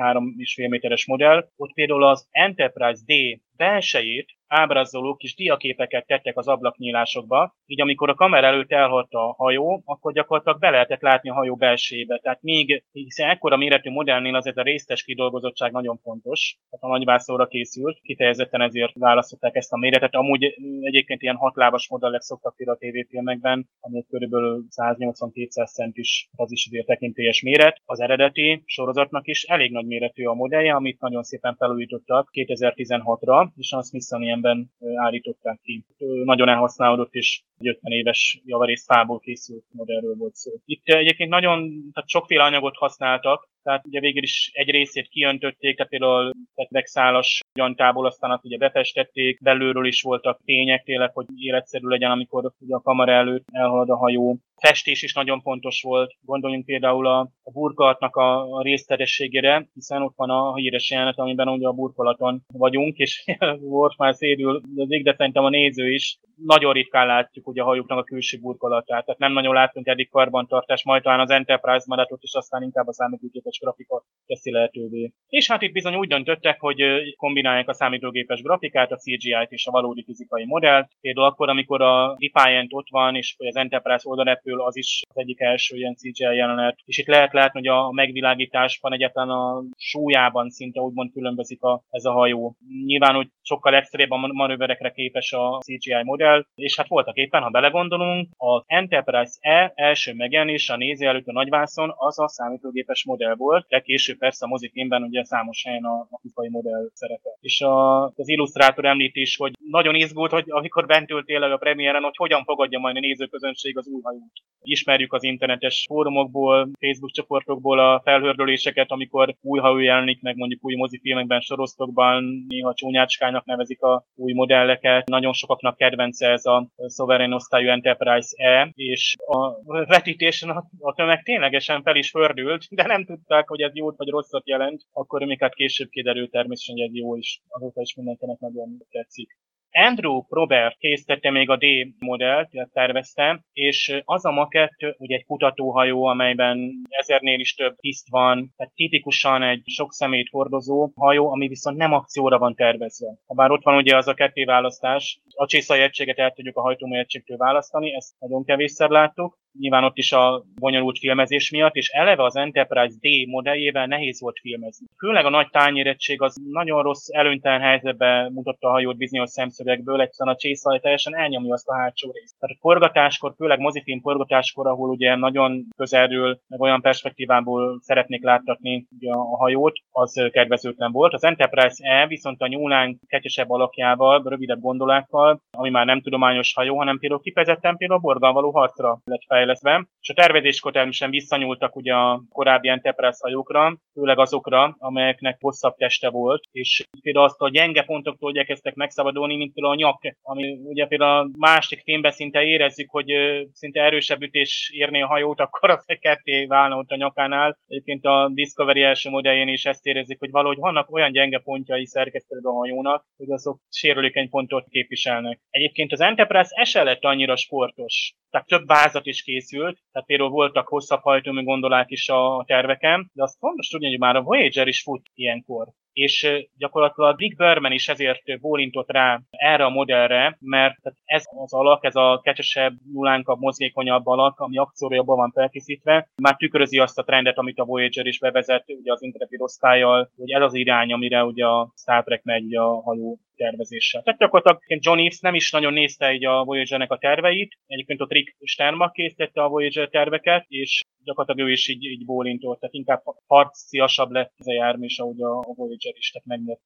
3,5 méteres modell, ott például az Enterprise D belsejét ábrázoló kis diaképeket tettek az ablaknyílásokba, így amikor a kamera előtt elhagyta a hajó, akkor gyakorlatilag be lehetett látni a hajó belsébe. Tehát még, hiszen ekkora méretű modellnél azért a résztes kidolgozottság nagyon fontos, tehát a nagyvászóra készült, kifejezetten ezért választották ezt a méretet. Amúgy egyébként ilyen hatlábas modellek szoktak a tévéfilmekben, ami körülbelül 180-200 centis az is azért tekintélyes méret. Az eredeti sorozatnak is elég nagy méretű a modellje, amit nagyon szépen felújítottak 2016-ra, és a Smithsonianben állították ki. Nagyon elhasználódott, és egy 50 éves javarészt fából készült modellről volt szó. Itt egyébként nagyon, tehát sokféle anyagot használtak, tehát ugye végül is egy részét kiöntötték, tehát például vegszálas gyantából aztán azt ugye befestették, belülről is voltak tények tényleg, hogy életszerű legyen, amikor ugye a kamera előtt elhalad a hajó. Festés is nagyon fontos volt, gondoljunk például a, a burkolatnak a, a részterességére, hiszen ott van a híres jelenet, amiben ugye a burkolaton vagyunk, és volt már szédül az ég, de szerintem a néző is. Nagyon ritkán látjuk ugye a hajóknak a külső burkolatát, tehát nem nagyon látunk eddig karbantartást, majd talán az Enterprise maradt és aztán inkább a számítógépes grafika teszi lehetővé. És hát itt bizony úgy döntöttek, hogy kombinálják a számítógépes grafikát, a CGI-t és a valódi fizikai modellt. Például akkor, amikor a Defiant ott van, és az Enterprise oda repül, az is az egyik első ilyen CGI jelenet. És itt lehet látni, hogy a megvilágításban egyetlen a súlyában szinte úgymond különbözik a, ez a hajó. Nyilván, hogy sokkal extrébb a manőverekre képes a CGI modell, és hát voltak éppen, ha belegondolunk, az Enterprise E első megjelenés a néző előtt a nagyvászon az a számítógépes modell volt, de később persze a mozifilmben ugye számos helyen a, a fizikai modell szerepel. És a, az illusztrátor említés, hogy nagyon izgult, hogy amikor bent ült tényleg a premiéren, hogy hogyan fogadja majd a nézőközönség az új hajót. Ismerjük az internetes fórumokból, Facebook csoportokból a felhördüléseket, amikor új hajó jelenik meg mondjuk új mozifilmekben, sorosztokban, néha csúnyácskának nevezik a új modelleket. Nagyon sokaknak kedvence ez a Sovereign osztályú Enterprise E, és a vetítésen a, a tömeg ténylegesen fel is fördült, de nem tudták, hogy ez jót vagy rosszat jelent, akkor még hát később kiderült természetesen, hogy ez jó is. Azóta is mindenkinek nagyon tetszik. Andrew Probert készítette még a D modellt, tervezte, és az a makett ugye egy kutatóhajó, amelyben ezernél is több tiszt van, tehát tipikusan egy sok szemét hordozó hajó, ami viszont nem akcióra van tervezve. Habár ott van ugye az a ketté választás, a csészai egységet el tudjuk a hajtómű egységtől választani, ezt nagyon kevésszer láttuk, nyilván ott is a bonyolult filmezés miatt, és eleve az Enterprise D modelljével nehéz volt filmezni. Főleg a nagy tányérettség az nagyon rossz, előnytelen helyzetbe mutatta a hajót bizonyos szemszögekből, egyszerűen a csészaj teljesen elnyomja azt a hátsó részt. Tehát a forgatáskor, főleg mozifilm forgatáskor, ahol ugye nagyon közelről, meg olyan perspektívából szeretnék láttatni ugye a hajót, az kedvezőtlen volt. Az Enterprise E viszont a nyúlán ketyesebb alakjával, rövidebb gondolákkal, ami már nem tudományos hajó, hanem például kifejezetten például a borgal való harcra lett fel fejlesztve, és a tervezéskor természetesen visszanyúltak ugye a korábbi Enterprise hajókra, főleg azokra, amelyeknek hosszabb teste volt, és például azt a gyenge pontoktól igyekeztek megszabadulni, mint például a nyak, ami ugye például a másik filmben szinte érezzük, hogy szinte erősebb ütés érné a hajót, akkor az ketté válna ott a nyakánál. Egyébként a Discovery első modelljén is ezt érezzük, hogy valahogy vannak olyan gyenge pontjai szerkesztőben a hajónak, hogy azok sérülékeny pontot képviselnek. Egyébként az Enterprise ese lett annyira sportos, tehát több vázat is készült, tehát például voltak hosszabb hajtómű gondolák is a terveken, de azt fontos tudni, hogy már a Voyager is fut ilyenkor és gyakorlatilag Rick Berman is ezért bólintott rá erre a modellre, mert ez az alak, ez a kecsesebb, nyulánkabb, mozgékonyabb alak, ami akcióra jobban van felkészítve, már tükrözi azt a trendet, amit a Voyager is bevezet, ugye az Intrepid osztályjal, hogy ez az irány, amire ugye a Star Trek megy a hajó tervezéssel. Tehát gyakorlatilag John Eves nem is nagyon nézte így a Voyager-nek a terveit, egyébként ott Rick Sternbach készítette a Voyager terveket, és gyakorlatilag ő is így, így bólintott, tehát inkább harciasabb lett ez a jármű, és ahogy a Voyager is, tehát meg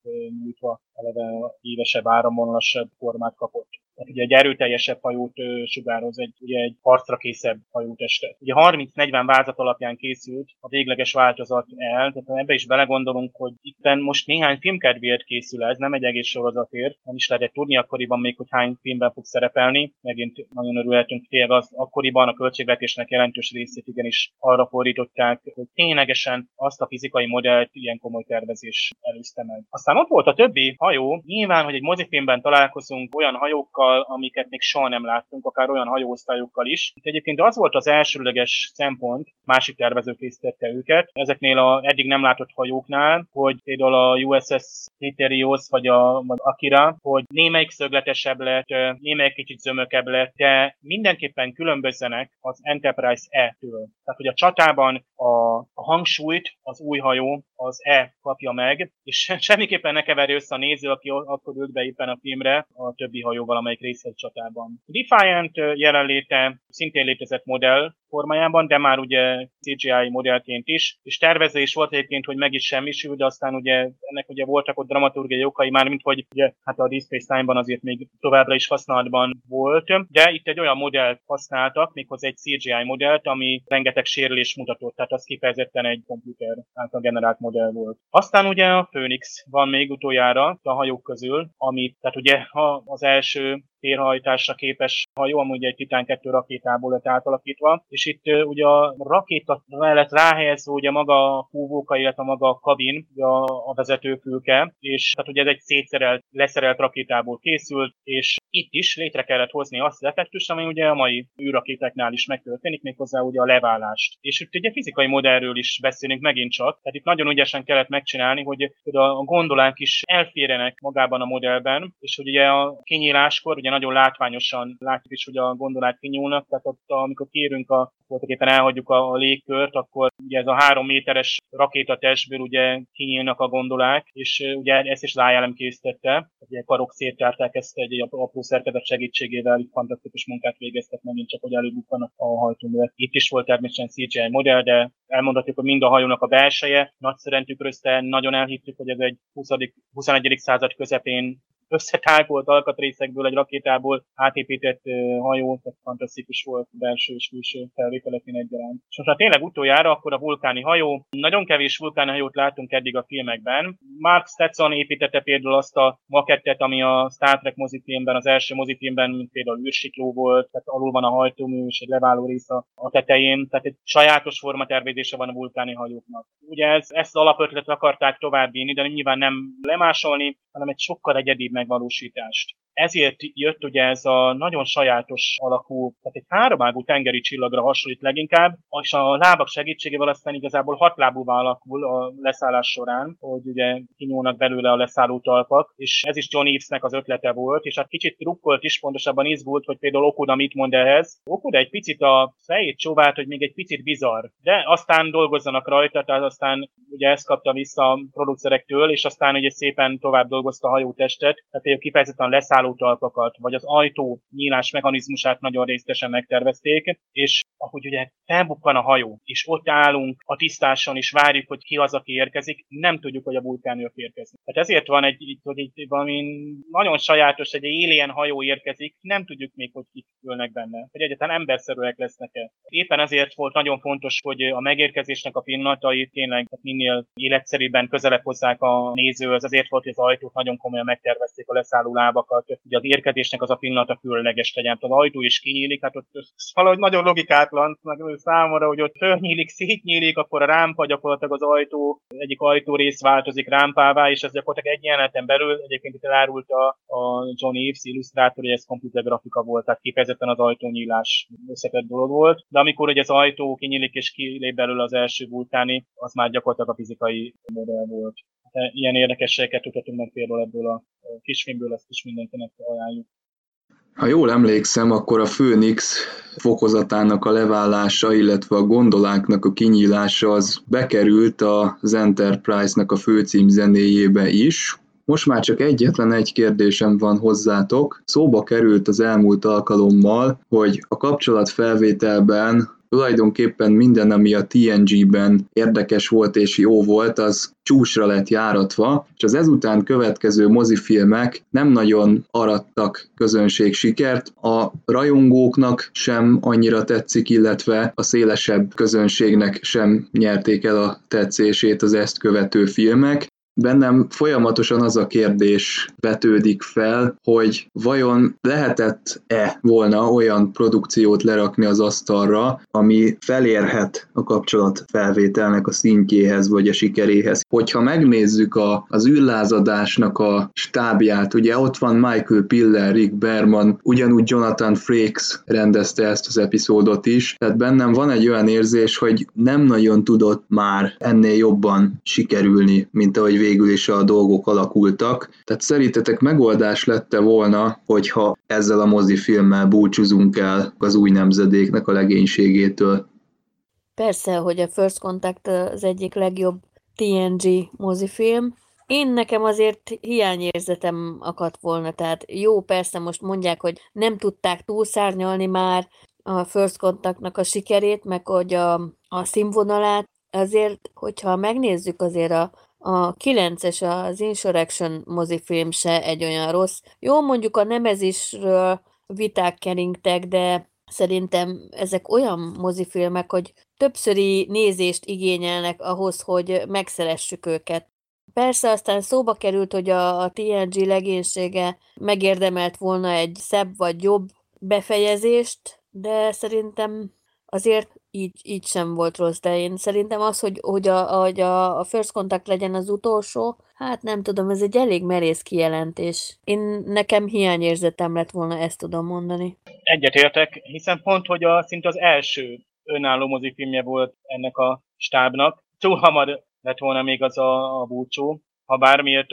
nyújtva eleve évesebb, áramvonalasabb formát kapott. Ugye egy erőteljesebb hajót sugároz, egy, ugye egy harcra készebb hajótestet. Ugye 30-40 vázat alapján készült a végleges változat el, tehát ebbe is belegondolunk, hogy itt most néhány filmkedvéért készül ez, nem egy egész sorozatért, nem is lehetett tudni akkoriban még, hogy hány filmben fog szerepelni. Megint nagyon örülhetünk tényleg az akkoriban a költségvetésnek jelentős részét igenis arra fordították, hogy ténylegesen azt a fizikai modellt ilyen komoly tervezés előzte meg. Aztán ott volt a többi hajó. Nyilván, hogy egy mozifilmben találkozunk olyan hajókkal, amiket még soha nem láttunk, akár olyan hajóosztályokkal is. Egyébként az volt az elsőleges szempont, másik tervező készítette őket. Ezeknél a eddig nem látott hajóknál, hogy például a USS Criterios vagy a, vagy Akira, hogy némelyik szögletesebb lett, némelyik kicsit zömökebb lett, de mindenképpen különbözzenek az Enterprise E-től. Tehát, hogy a csatában a, a hangsúlyt az új hajó az E kapja meg, és semmiképpen ne keverj össze a néző, aki akkor ült be éppen a filmre a többi hajóval, amelyik részt csatában. Defiant jelenléte szintén létezett modell formájában, de már ugye CGI modellként is, és tervezés volt egyébként, hogy meg is semmisül, de aztán ugye ennek ugye voltak ott dramaturgiai okai már, mint hogy ugye, hát a Space Time-ban azért még továbbra is használatban volt, de itt egy olyan modellt használtak, méghozzá egy CGI modellt, ami rengeteg sérülés mutatott, tehát az kifejezetten egy komputer által generált modell volt. Aztán ugye a Phoenix van még utoljára a hajók közül, amit, tehát ugye az első térhajtásra képes hajó, amúgy egy Titán 2 rakétából lett átalakítva, és itt ugye a rakéta mellett ráhelyezve ugye maga a fúvóka, illetve maga a kabin, a, a vezetőfülke, és tehát ugye ez egy szétszerelt, leszerelt rakétából készült, és itt is létre kellett hozni azt az effektust, ami ugye a mai űrrakétáknál is megtörténik, méghozzá ugye a leválást. És itt ugye fizikai modellről is beszélünk megint csak, tehát itt nagyon ügyesen kellett megcsinálni, hogy a gondolánk is elférjenek magában a modellben, és hogy ugye a kinyíláskor ugye nagyon látványosan látjuk is, hogy a gondolák kinyúlnak, tehát ott, amikor kérünk a voltak elhagyjuk a légkört, akkor ugye ez a három méteres rakétatestből ugye kinyílnak a gondolák, és ugye ezt is az ILM készítette, ugye karok széttárták ezt egy apró szerkezet segítségével, itt fantasztikus munkát végeztek, megint csak, hogy előbukkanak a hajtóművet. Itt is volt természetesen CGI modell, de elmondhatjuk, hogy mind a hajónak a belseje nagyszerűen tükrözte, nagyon elhittük, hogy ez egy 20. 21. század közepén összetágolt alkatrészekből, egy rakétából átépített hajó, tehát fantasztikus volt belső és külső felvételekén egyaránt. És most hát tényleg utoljára akkor a vulkáni hajó. Nagyon kevés vulkáni hajót látunk eddig a filmekben. Mark Stetson építette például azt a makettet, ami a Star Trek mozifilmben, az első mozifilmben, mint például űrsikló volt, tehát alul van a hajtómű és egy leváló rész a tetején, tehát egy sajátos formatervezése van a vulkáni hajóknak. Ugye ez, ezt az alapötletet akarták továbbvinni, de nyilván nem lemásolni, hanem egy sokkal egyedibb megvalósítást. Ezért jött ugye ez a nagyon sajátos alakú, tehát egy háromágú tengeri csillagra hasonlít leginkább, és a lábak segítségével aztán igazából hatlábúvá alakul a leszállás során, hogy ugye kinyúlnak belőle a leszálló talpak, és ez is John Eavesnek az ötlete volt, és hát kicsit trukkolt is, pontosabban izgult, hogy például Okuda mit mond ehhez. Okuda egy picit a fejét csóvált, hogy még egy picit bizarr, de aztán dolgozzanak rajta, tehát aztán ugye ezt kapta vissza a producerektől, és aztán ugye szépen tovább dolgozta a hajótestet, tehát kifejezetten leszálló talpakat, vagy az ajtó nyílás mechanizmusát nagyon részletesen megtervezték, és ahogy ugye felbukkan a hajó, és ott állunk a tisztáson, és várjuk, hogy ki az, aki érkezik, nem tudjuk, hogy a vulkánők érkezik. Tehát ezért van egy, hogy itt valami nagyon sajátos, egy alien hajó érkezik, nem tudjuk még, hogy kik ülnek benne, hogy egyáltalán emberszerűek lesznek-e. Éppen ezért volt nagyon fontos, hogy a megérkezésnek a pillanatai tényleg minél életszerűbben közelebb hozzák a nézőhöz, azért volt, hogy az ajtót nagyon komolyan megtervezték a leszálló lábakat, hogy az érkezésnek az a pillanata különleges legyen. Az ajtó is kinyílik, hát ott valahogy nagyon logikátlan meg számomra, hogy ott fölnyílik, szétnyílik, akkor a rámpa gyakorlatilag az ajtó, egyik ajtó rész változik rámpává, és ez gyakorlatilag egy jeleneten belül, egyébként itt elárult a, John Eves illusztrátor, hogy ez komputer grafika volt, tehát kifejezetten az ajtónyílás összetett dolog volt. De amikor hogy az ajtó kinyílik és kilép belőle az első vulkáni, az már gyakorlatilag a fizikai modell volt. De ilyen érdekességeket tudhatunk meg például ebből a kisfilmből, ezt is mindenkinek ajánljuk. Ha jól emlékszem, akkor a Phoenix fokozatának a leválása, illetve a gondoláknak a kinyílása az bekerült az Enterprise-nak a főcím zenéjébe is. Most már csak egyetlen egy kérdésem van hozzátok. Szóba került az elmúlt alkalommal, hogy a kapcsolatfelvételben tulajdonképpen minden, ami a TNG-ben érdekes volt és jó volt, az csúsra lett járatva, és az ezután következő mozifilmek nem nagyon arattak közönség sikert, a rajongóknak sem annyira tetszik, illetve a szélesebb közönségnek sem nyerték el a tetszését az ezt követő filmek. Bennem folyamatosan az a kérdés vetődik fel, hogy vajon lehetett-e volna olyan produkciót lerakni az asztalra, ami felérhet a kapcsolat felvételnek a szintjéhez vagy a sikeréhez. Hogyha megnézzük a, az űrlázadásnak a stábját, ugye ott van Michael Piller, Rick Berman, ugyanúgy Jonathan Frakes rendezte ezt az epizódot is, tehát bennem van egy olyan érzés, hogy nem nagyon tudott már ennél jobban sikerülni, mint ahogy végül is a dolgok alakultak. Tehát szerintetek megoldás lette volna, hogyha ezzel a mozifilmmel búcsúzunk el az új nemzedéknek a legénységétől? Persze, hogy a First Contact az egyik legjobb TNG mozifilm. Én nekem azért hiányérzetem akadt volna, tehát jó, persze most mondják, hogy nem tudták túlszárnyalni már a First Contactnak a sikerét, meg hogy a, a színvonalát, azért, hogyha megnézzük azért a a 9-es, az Insurrection mozifilm se egy olyan rossz. Jó, mondjuk a Nemezisről viták keringtek, de szerintem ezek olyan mozifilmek, hogy többszöri nézést igényelnek ahhoz, hogy megszeressük őket. Persze aztán szóba került, hogy a, a TNG legénysége megérdemelt volna egy szebb vagy jobb befejezést, de szerintem azért így, így sem volt rossz, de én szerintem az, hogy, hogy, a, hogy a, a First Contact legyen az utolsó, hát nem tudom, ez egy elég merész kijelentés. Én nekem hiányérzetem lett volna, ezt tudom mondani. Egyetértek, hiszen pont, hogy a, szinte az első önálló mozifilmje volt ennek a stábnak. Túl hamar lett volna még az a, a búcsú, ha bármilyen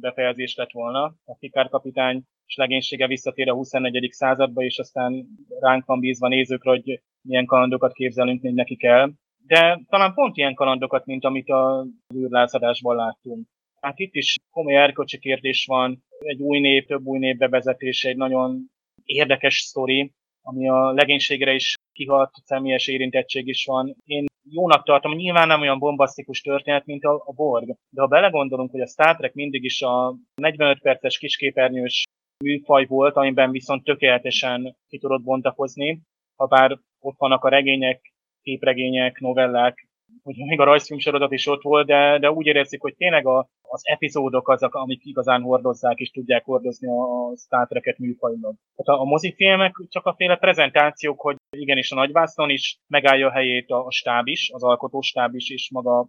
befejezés lett volna. A Picard kapitány és legénysége visszatér a 24. századba, és aztán ránk van bízva nézőkre, hogy milyen kalandokat képzelünk még nekik el. De talán pont ilyen kalandokat, mint amit a űrlázadásban láttunk. Hát itt is komoly erkölcsi kérdés van, egy új név, több új név bevezetése, egy nagyon érdekes sztori, ami a legénységre is kihat, személyes érintettség is van. Én jónak tartom, nyilván nem olyan bombasztikus történet, mint a, a Borg, de ha belegondolunk, hogy a Star Trek mindig is a 45 perces kisképernyős műfaj volt, amiben viszont tökéletesen ki tudott bontakozni, ha bár ott vannak a regények, képregények, novellák, hogy még a rajzfilm sorozat is ott volt, de, de úgy érezzük, hogy tényleg a, az epizódok azok, amik igazán hordozzák és tudják hordozni a Star Trek-et műfajnak. Tehát a, a mozifilmek csak a féle prezentációk, hogy igenis a nagyvászon is megállja a helyét a, a stáb is, az alkotóstáb is, és maga a,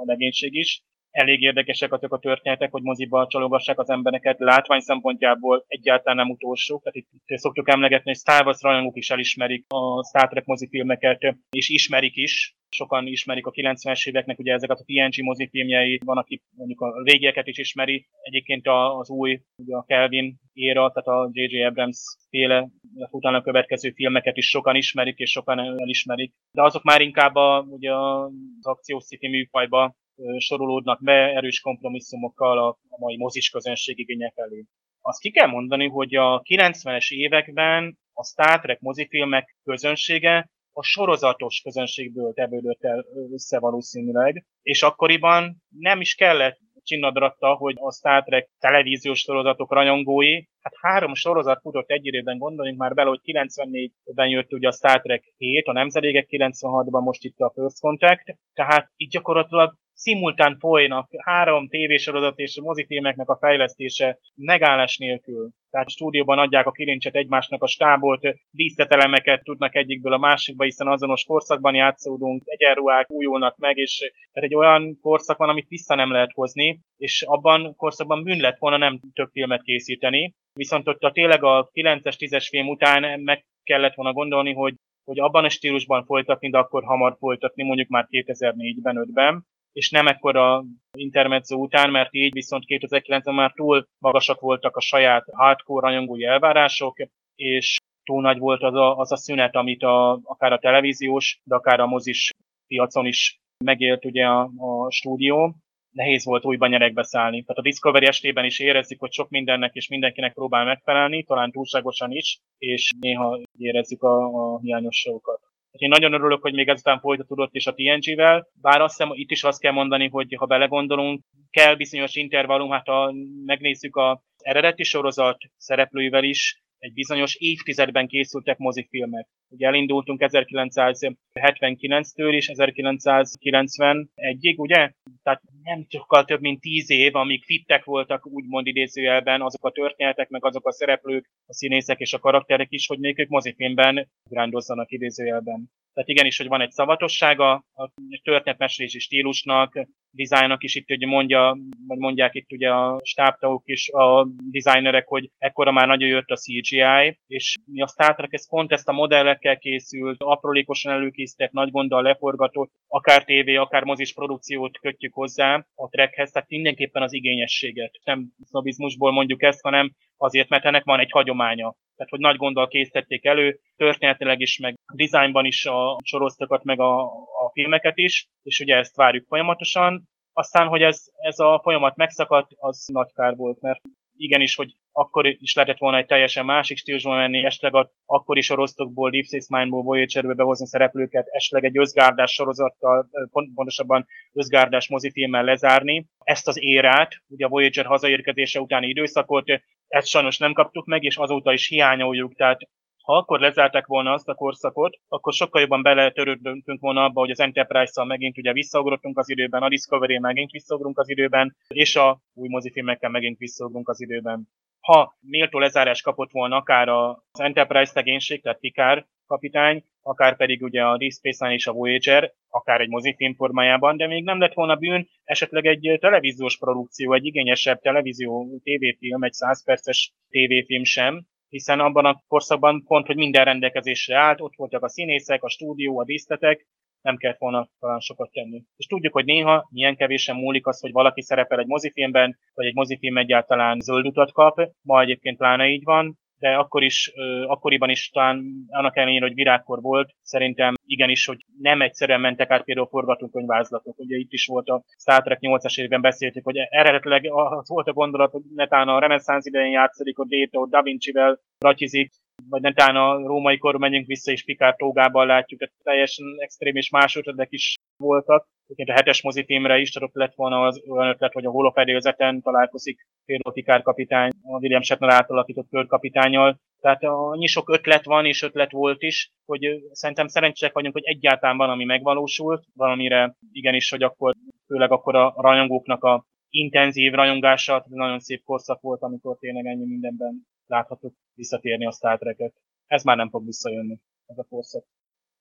a legénység is, elég érdekesek azok a történetek, hogy moziba csalogassák az embereket, látvány szempontjából egyáltalán nem utolsó. Tehát itt, szoktuk emlegetni, hogy Star Wars rajongók is elismerik a Star Trek mozifilmeket, és ismerik is. Sokan ismerik a 90-es éveknek ugye ezeket a TNG mozifilmjeit, van, aki mondjuk a régieket is ismeri. Egyébként az új, ugye a Kelvin éra, tehát a J.J. Abrams féle utána következő filmeket is sokan ismerik, és sokan elismerik. De azok már inkább a, ugye az akciós műfajba sorolódnak be erős kompromisszumokkal a, mai mozis közönség igénye felé. Azt ki kell mondani, hogy a 90-es években a Star Trek mozifilmek közönsége a sorozatos közönségből tevődött el össze valószínűleg, és akkoriban nem is kellett csinnadratta, hogy a Star Trek televíziós sorozatok rajongói, hát három sorozat futott egy évben, gondoljunk már bele, hogy 94-ben jött ugye a Star Trek 7, a Nemzedékek 96-ban most itt a First Contact, tehát itt gyakorlatilag szimultán folynak három tévésorozat és a mozifilmeknek a fejlesztése megállás nélkül. Tehát stúdióban adják a kilincset egymásnak a stábolt, díszletelemeket tudnak egyikből a másikba, hiszen azonos korszakban játszódunk, egyenruhák újulnak meg, és tehát egy olyan korszak van, amit vissza nem lehet hozni, és abban korszakban bűn lett volna nem több filmet készíteni. Viszont ott a tényleg a 9-es, 10-es film után meg kellett volna gondolni, hogy hogy abban a stílusban folytatni, de akkor hamar folytatni, mondjuk már 2004-ben, 5-ben és nem ekkora intermezzo után, mert így viszont 2009-ben már túl magasak voltak a saját hardcore rajongói elvárások, és túl nagy volt az a, az a szünet, amit a, akár a televíziós, de akár a mozis piacon is megélt ugye a, a stúdió. Nehéz volt újban nyerekbe szállni. Tehát a Discovery estében is érezzük, hogy sok mindennek és mindenkinek próbál megfelelni, talán túlságosan is, és néha érezzük a, a hiányosságokat. Én nagyon örülök, hogy még ezután folytatódott is a TNG-vel, bár azt hiszem, itt is azt kell mondani, hogy ha belegondolunk, kell bizonyos intervallum, hát ha megnézzük az eredeti sorozat szereplőivel is, egy bizonyos évtizedben készültek mozifilmek. Ugye elindultunk 1979-től és 1991-ig, ugye? Tehát nem sokkal több mint tíz év, amíg fittek voltak úgymond idézőjelben azok a történetek, meg azok a szereplők, a színészek és a karakterek is, hogy még ők mozifilmben grándozzanak idézőjelben. Tehát igenis, hogy van egy szavatossága a történetmesélési stílusnak, dizájnnak is itt ugye mondja, vagy mondják itt ugye a stábtagok is, a designerek, hogy ekkora már nagyon jött a CGI, és mi a Star Trek ez pont ezt a modellekkel készült, aprólékosan előkészített, nagy gonddal leforgatott, akár tévé, akár mozis produkciót kötjük hozzá a trekhez, tehát mindenképpen az igényességet. Nem sznobizmusból mondjuk ezt, hanem azért, mert ennek van egy hagyománya. Tehát, hogy nagy gonddal készítették elő, történetileg is, meg dizájnban is a sorozatokat, meg a, a filmeket is, és ugye ezt várjuk folyamatosan. Aztán, hogy ez, ez a folyamat megszakadt, az nagy kár volt, mert igenis, hogy akkor is lehetett volna egy teljesen másik stílusban menni, esetleg a, akkor is a rostokból, Deep Space Mine-ból, Voyager-be behozni szereplőket, esetleg egy özgárdás sorozattal, pontosabban özgárdás mozifilmmel lezárni. Ezt az érát, ugye a Voyager hazaérkezése utáni időszakot, ezt sajnos nem kaptuk meg, és azóta is hiányoljuk, tehát ha akkor lezárták volna azt a korszakot, akkor sokkal jobban beletörődtünk volna abba, hogy az Enterprise-szal megint ugye visszaugrottunk az időben, a discovery megint visszaugrunk az időben, és a új mozifilmekkel megint visszaugrunk az időben. Ha méltó lezárás kapott volna akár az Enterprise szegénység, tehát Picard kapitány, akár pedig ugye a Deep Space és a Voyager, akár egy mozifilm formájában, de még nem lett volna bűn esetleg egy televíziós produkció, egy igényesebb televízió, tévéfilm, egy 100 perces tévéfilm sem, hiszen abban a korszakban pont, hogy minden rendelkezésre állt, ott voltak a színészek, a stúdió, a díszletek, nem kellett volna talán sokat tenni. És tudjuk, hogy néha milyen kevésen múlik az, hogy valaki szerepel egy mozifilmben, vagy egy mozifilm egyáltalán zöld utat kap, ma egyébként pláne így van, de akkor is, akkoriban is talán annak ellenére, hogy virágkor volt, szerintem igenis, hogy nem egyszerűen mentek át például forgatókönyvázlatok. Ugye itt is volt a Star Trek 8-as évben beszéltük, hogy eredetileg az volt a gondolat, hogy netán a reneszánsz idején játszik, hogy Déta, Da Vinci-vel ratyizik, vagy netán a római kor menjünk vissza, és Pikár tógában látjuk, tehát teljesen extrém és más ötletek is voltak. Egyébként a hetes mozifilmre is ott lett volna az olyan ötlet, hogy a holofedélzeten találkozik például Pikár kapitány, a William Shatner átalakított kapitányjal. Tehát annyi sok ötlet van, és ötlet volt is, hogy szerintem szerencsések vagyunk, hogy egyáltalán van, ami megvalósult, valamire igenis, hogy akkor főleg akkor a rajongóknak a intenzív rajongása, nagyon szép korszak volt, amikor tényleg ennyi mindenben láthatók visszatérni a Star Trek-et. Ez már nem fog visszajönni, ez a korszak.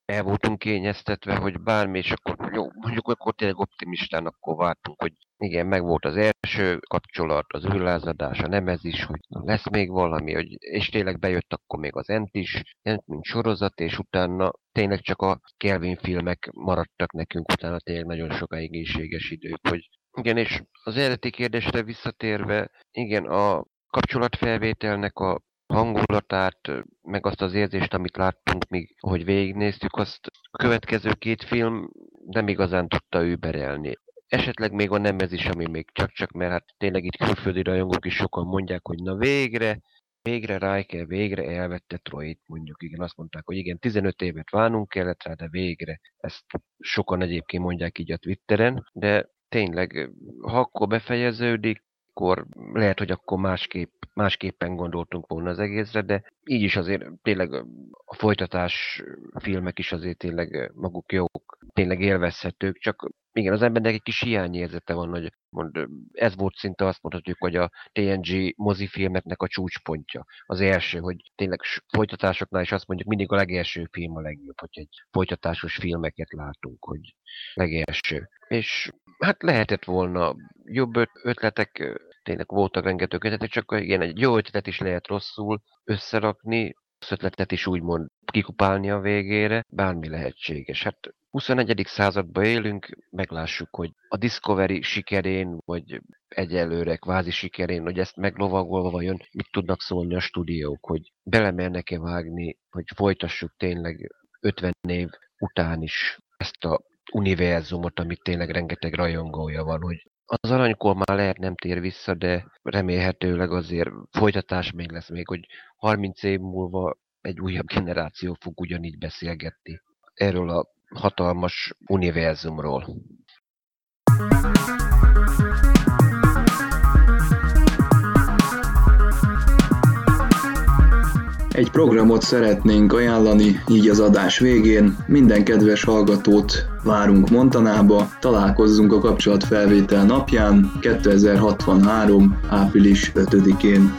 El voltunk kényeztetve, hogy bármi, és akkor jó, mondjuk akkor tényleg optimistán akkor vártunk, hogy igen, meg volt az első kapcsolat, az űrlázadás, a nemez is, hogy lesz még valami, hogy, és tényleg bejött akkor még az Ent is, Ent mint sorozat, és utána tényleg csak a Kelvin filmek maradtak nekünk, utána tényleg nagyon sok egészséges idők, hogy igen, és az eredeti kérdésre visszatérve, igen, a kapcsolatfelvételnek a hangulatát, meg azt az érzést, amit láttunk még, hogy végignéztük, azt a következő két film nem igazán tudta überelni. Esetleg még a nemez is, ami még csak-csak, mert hát tényleg itt külföldi rajongók is sokan mondják, hogy na végre, végre Riker, végre elvette Troyt, mondjuk, igen, azt mondták, hogy igen, 15 évet várnunk kellett rá, de végre. Ezt sokan egyébként mondják így a Twitteren, de tényleg, ha akkor befejeződik, akkor lehet, hogy akkor másképp, másképpen gondoltunk volna az egészre, de így is azért tényleg a folytatás filmek is azért tényleg maguk jók, tényleg élvezhetők, csak igen, az embernek egy kis hiányérzete van, hogy mond, ez volt szinte azt mondhatjuk, hogy a TNG mozifilmeknek a csúcspontja. Az első, hogy tényleg folytatásoknál is azt mondjuk mindig a legelső film a legjobb, hogy egy folytatásos filmeket látunk, hogy legelső. És hát lehetett volna jobb ötletek, tényleg voltak rengeteg ötletek, csak igen, egy jó ötletet is lehet rosszul összerakni, az ötletet is úgymond kikupálni a végére, bármi lehetséges. Hát 21. században élünk, meglássuk, hogy a Discovery sikerén, vagy egyelőre kvázi sikerén, hogy ezt meglovagolva vajon mit tudnak szólni a stúdiók, hogy belemernek-e vágni, hogy folytassuk tényleg 50 év után is ezt a univerzumot, amit tényleg rengeteg rajongója van, hogy az aranykor már lehet nem tér vissza, de remélhetőleg azért folytatás még lesz még, hogy 30 év múlva egy újabb generáció fog ugyanígy beszélgetni erről a hatalmas univerzumról. Egy programot szeretnénk ajánlani így az adás végén. Minden kedves hallgatót várunk Montanába, találkozzunk a kapcsolatfelvétel napján 2063. április 5-én.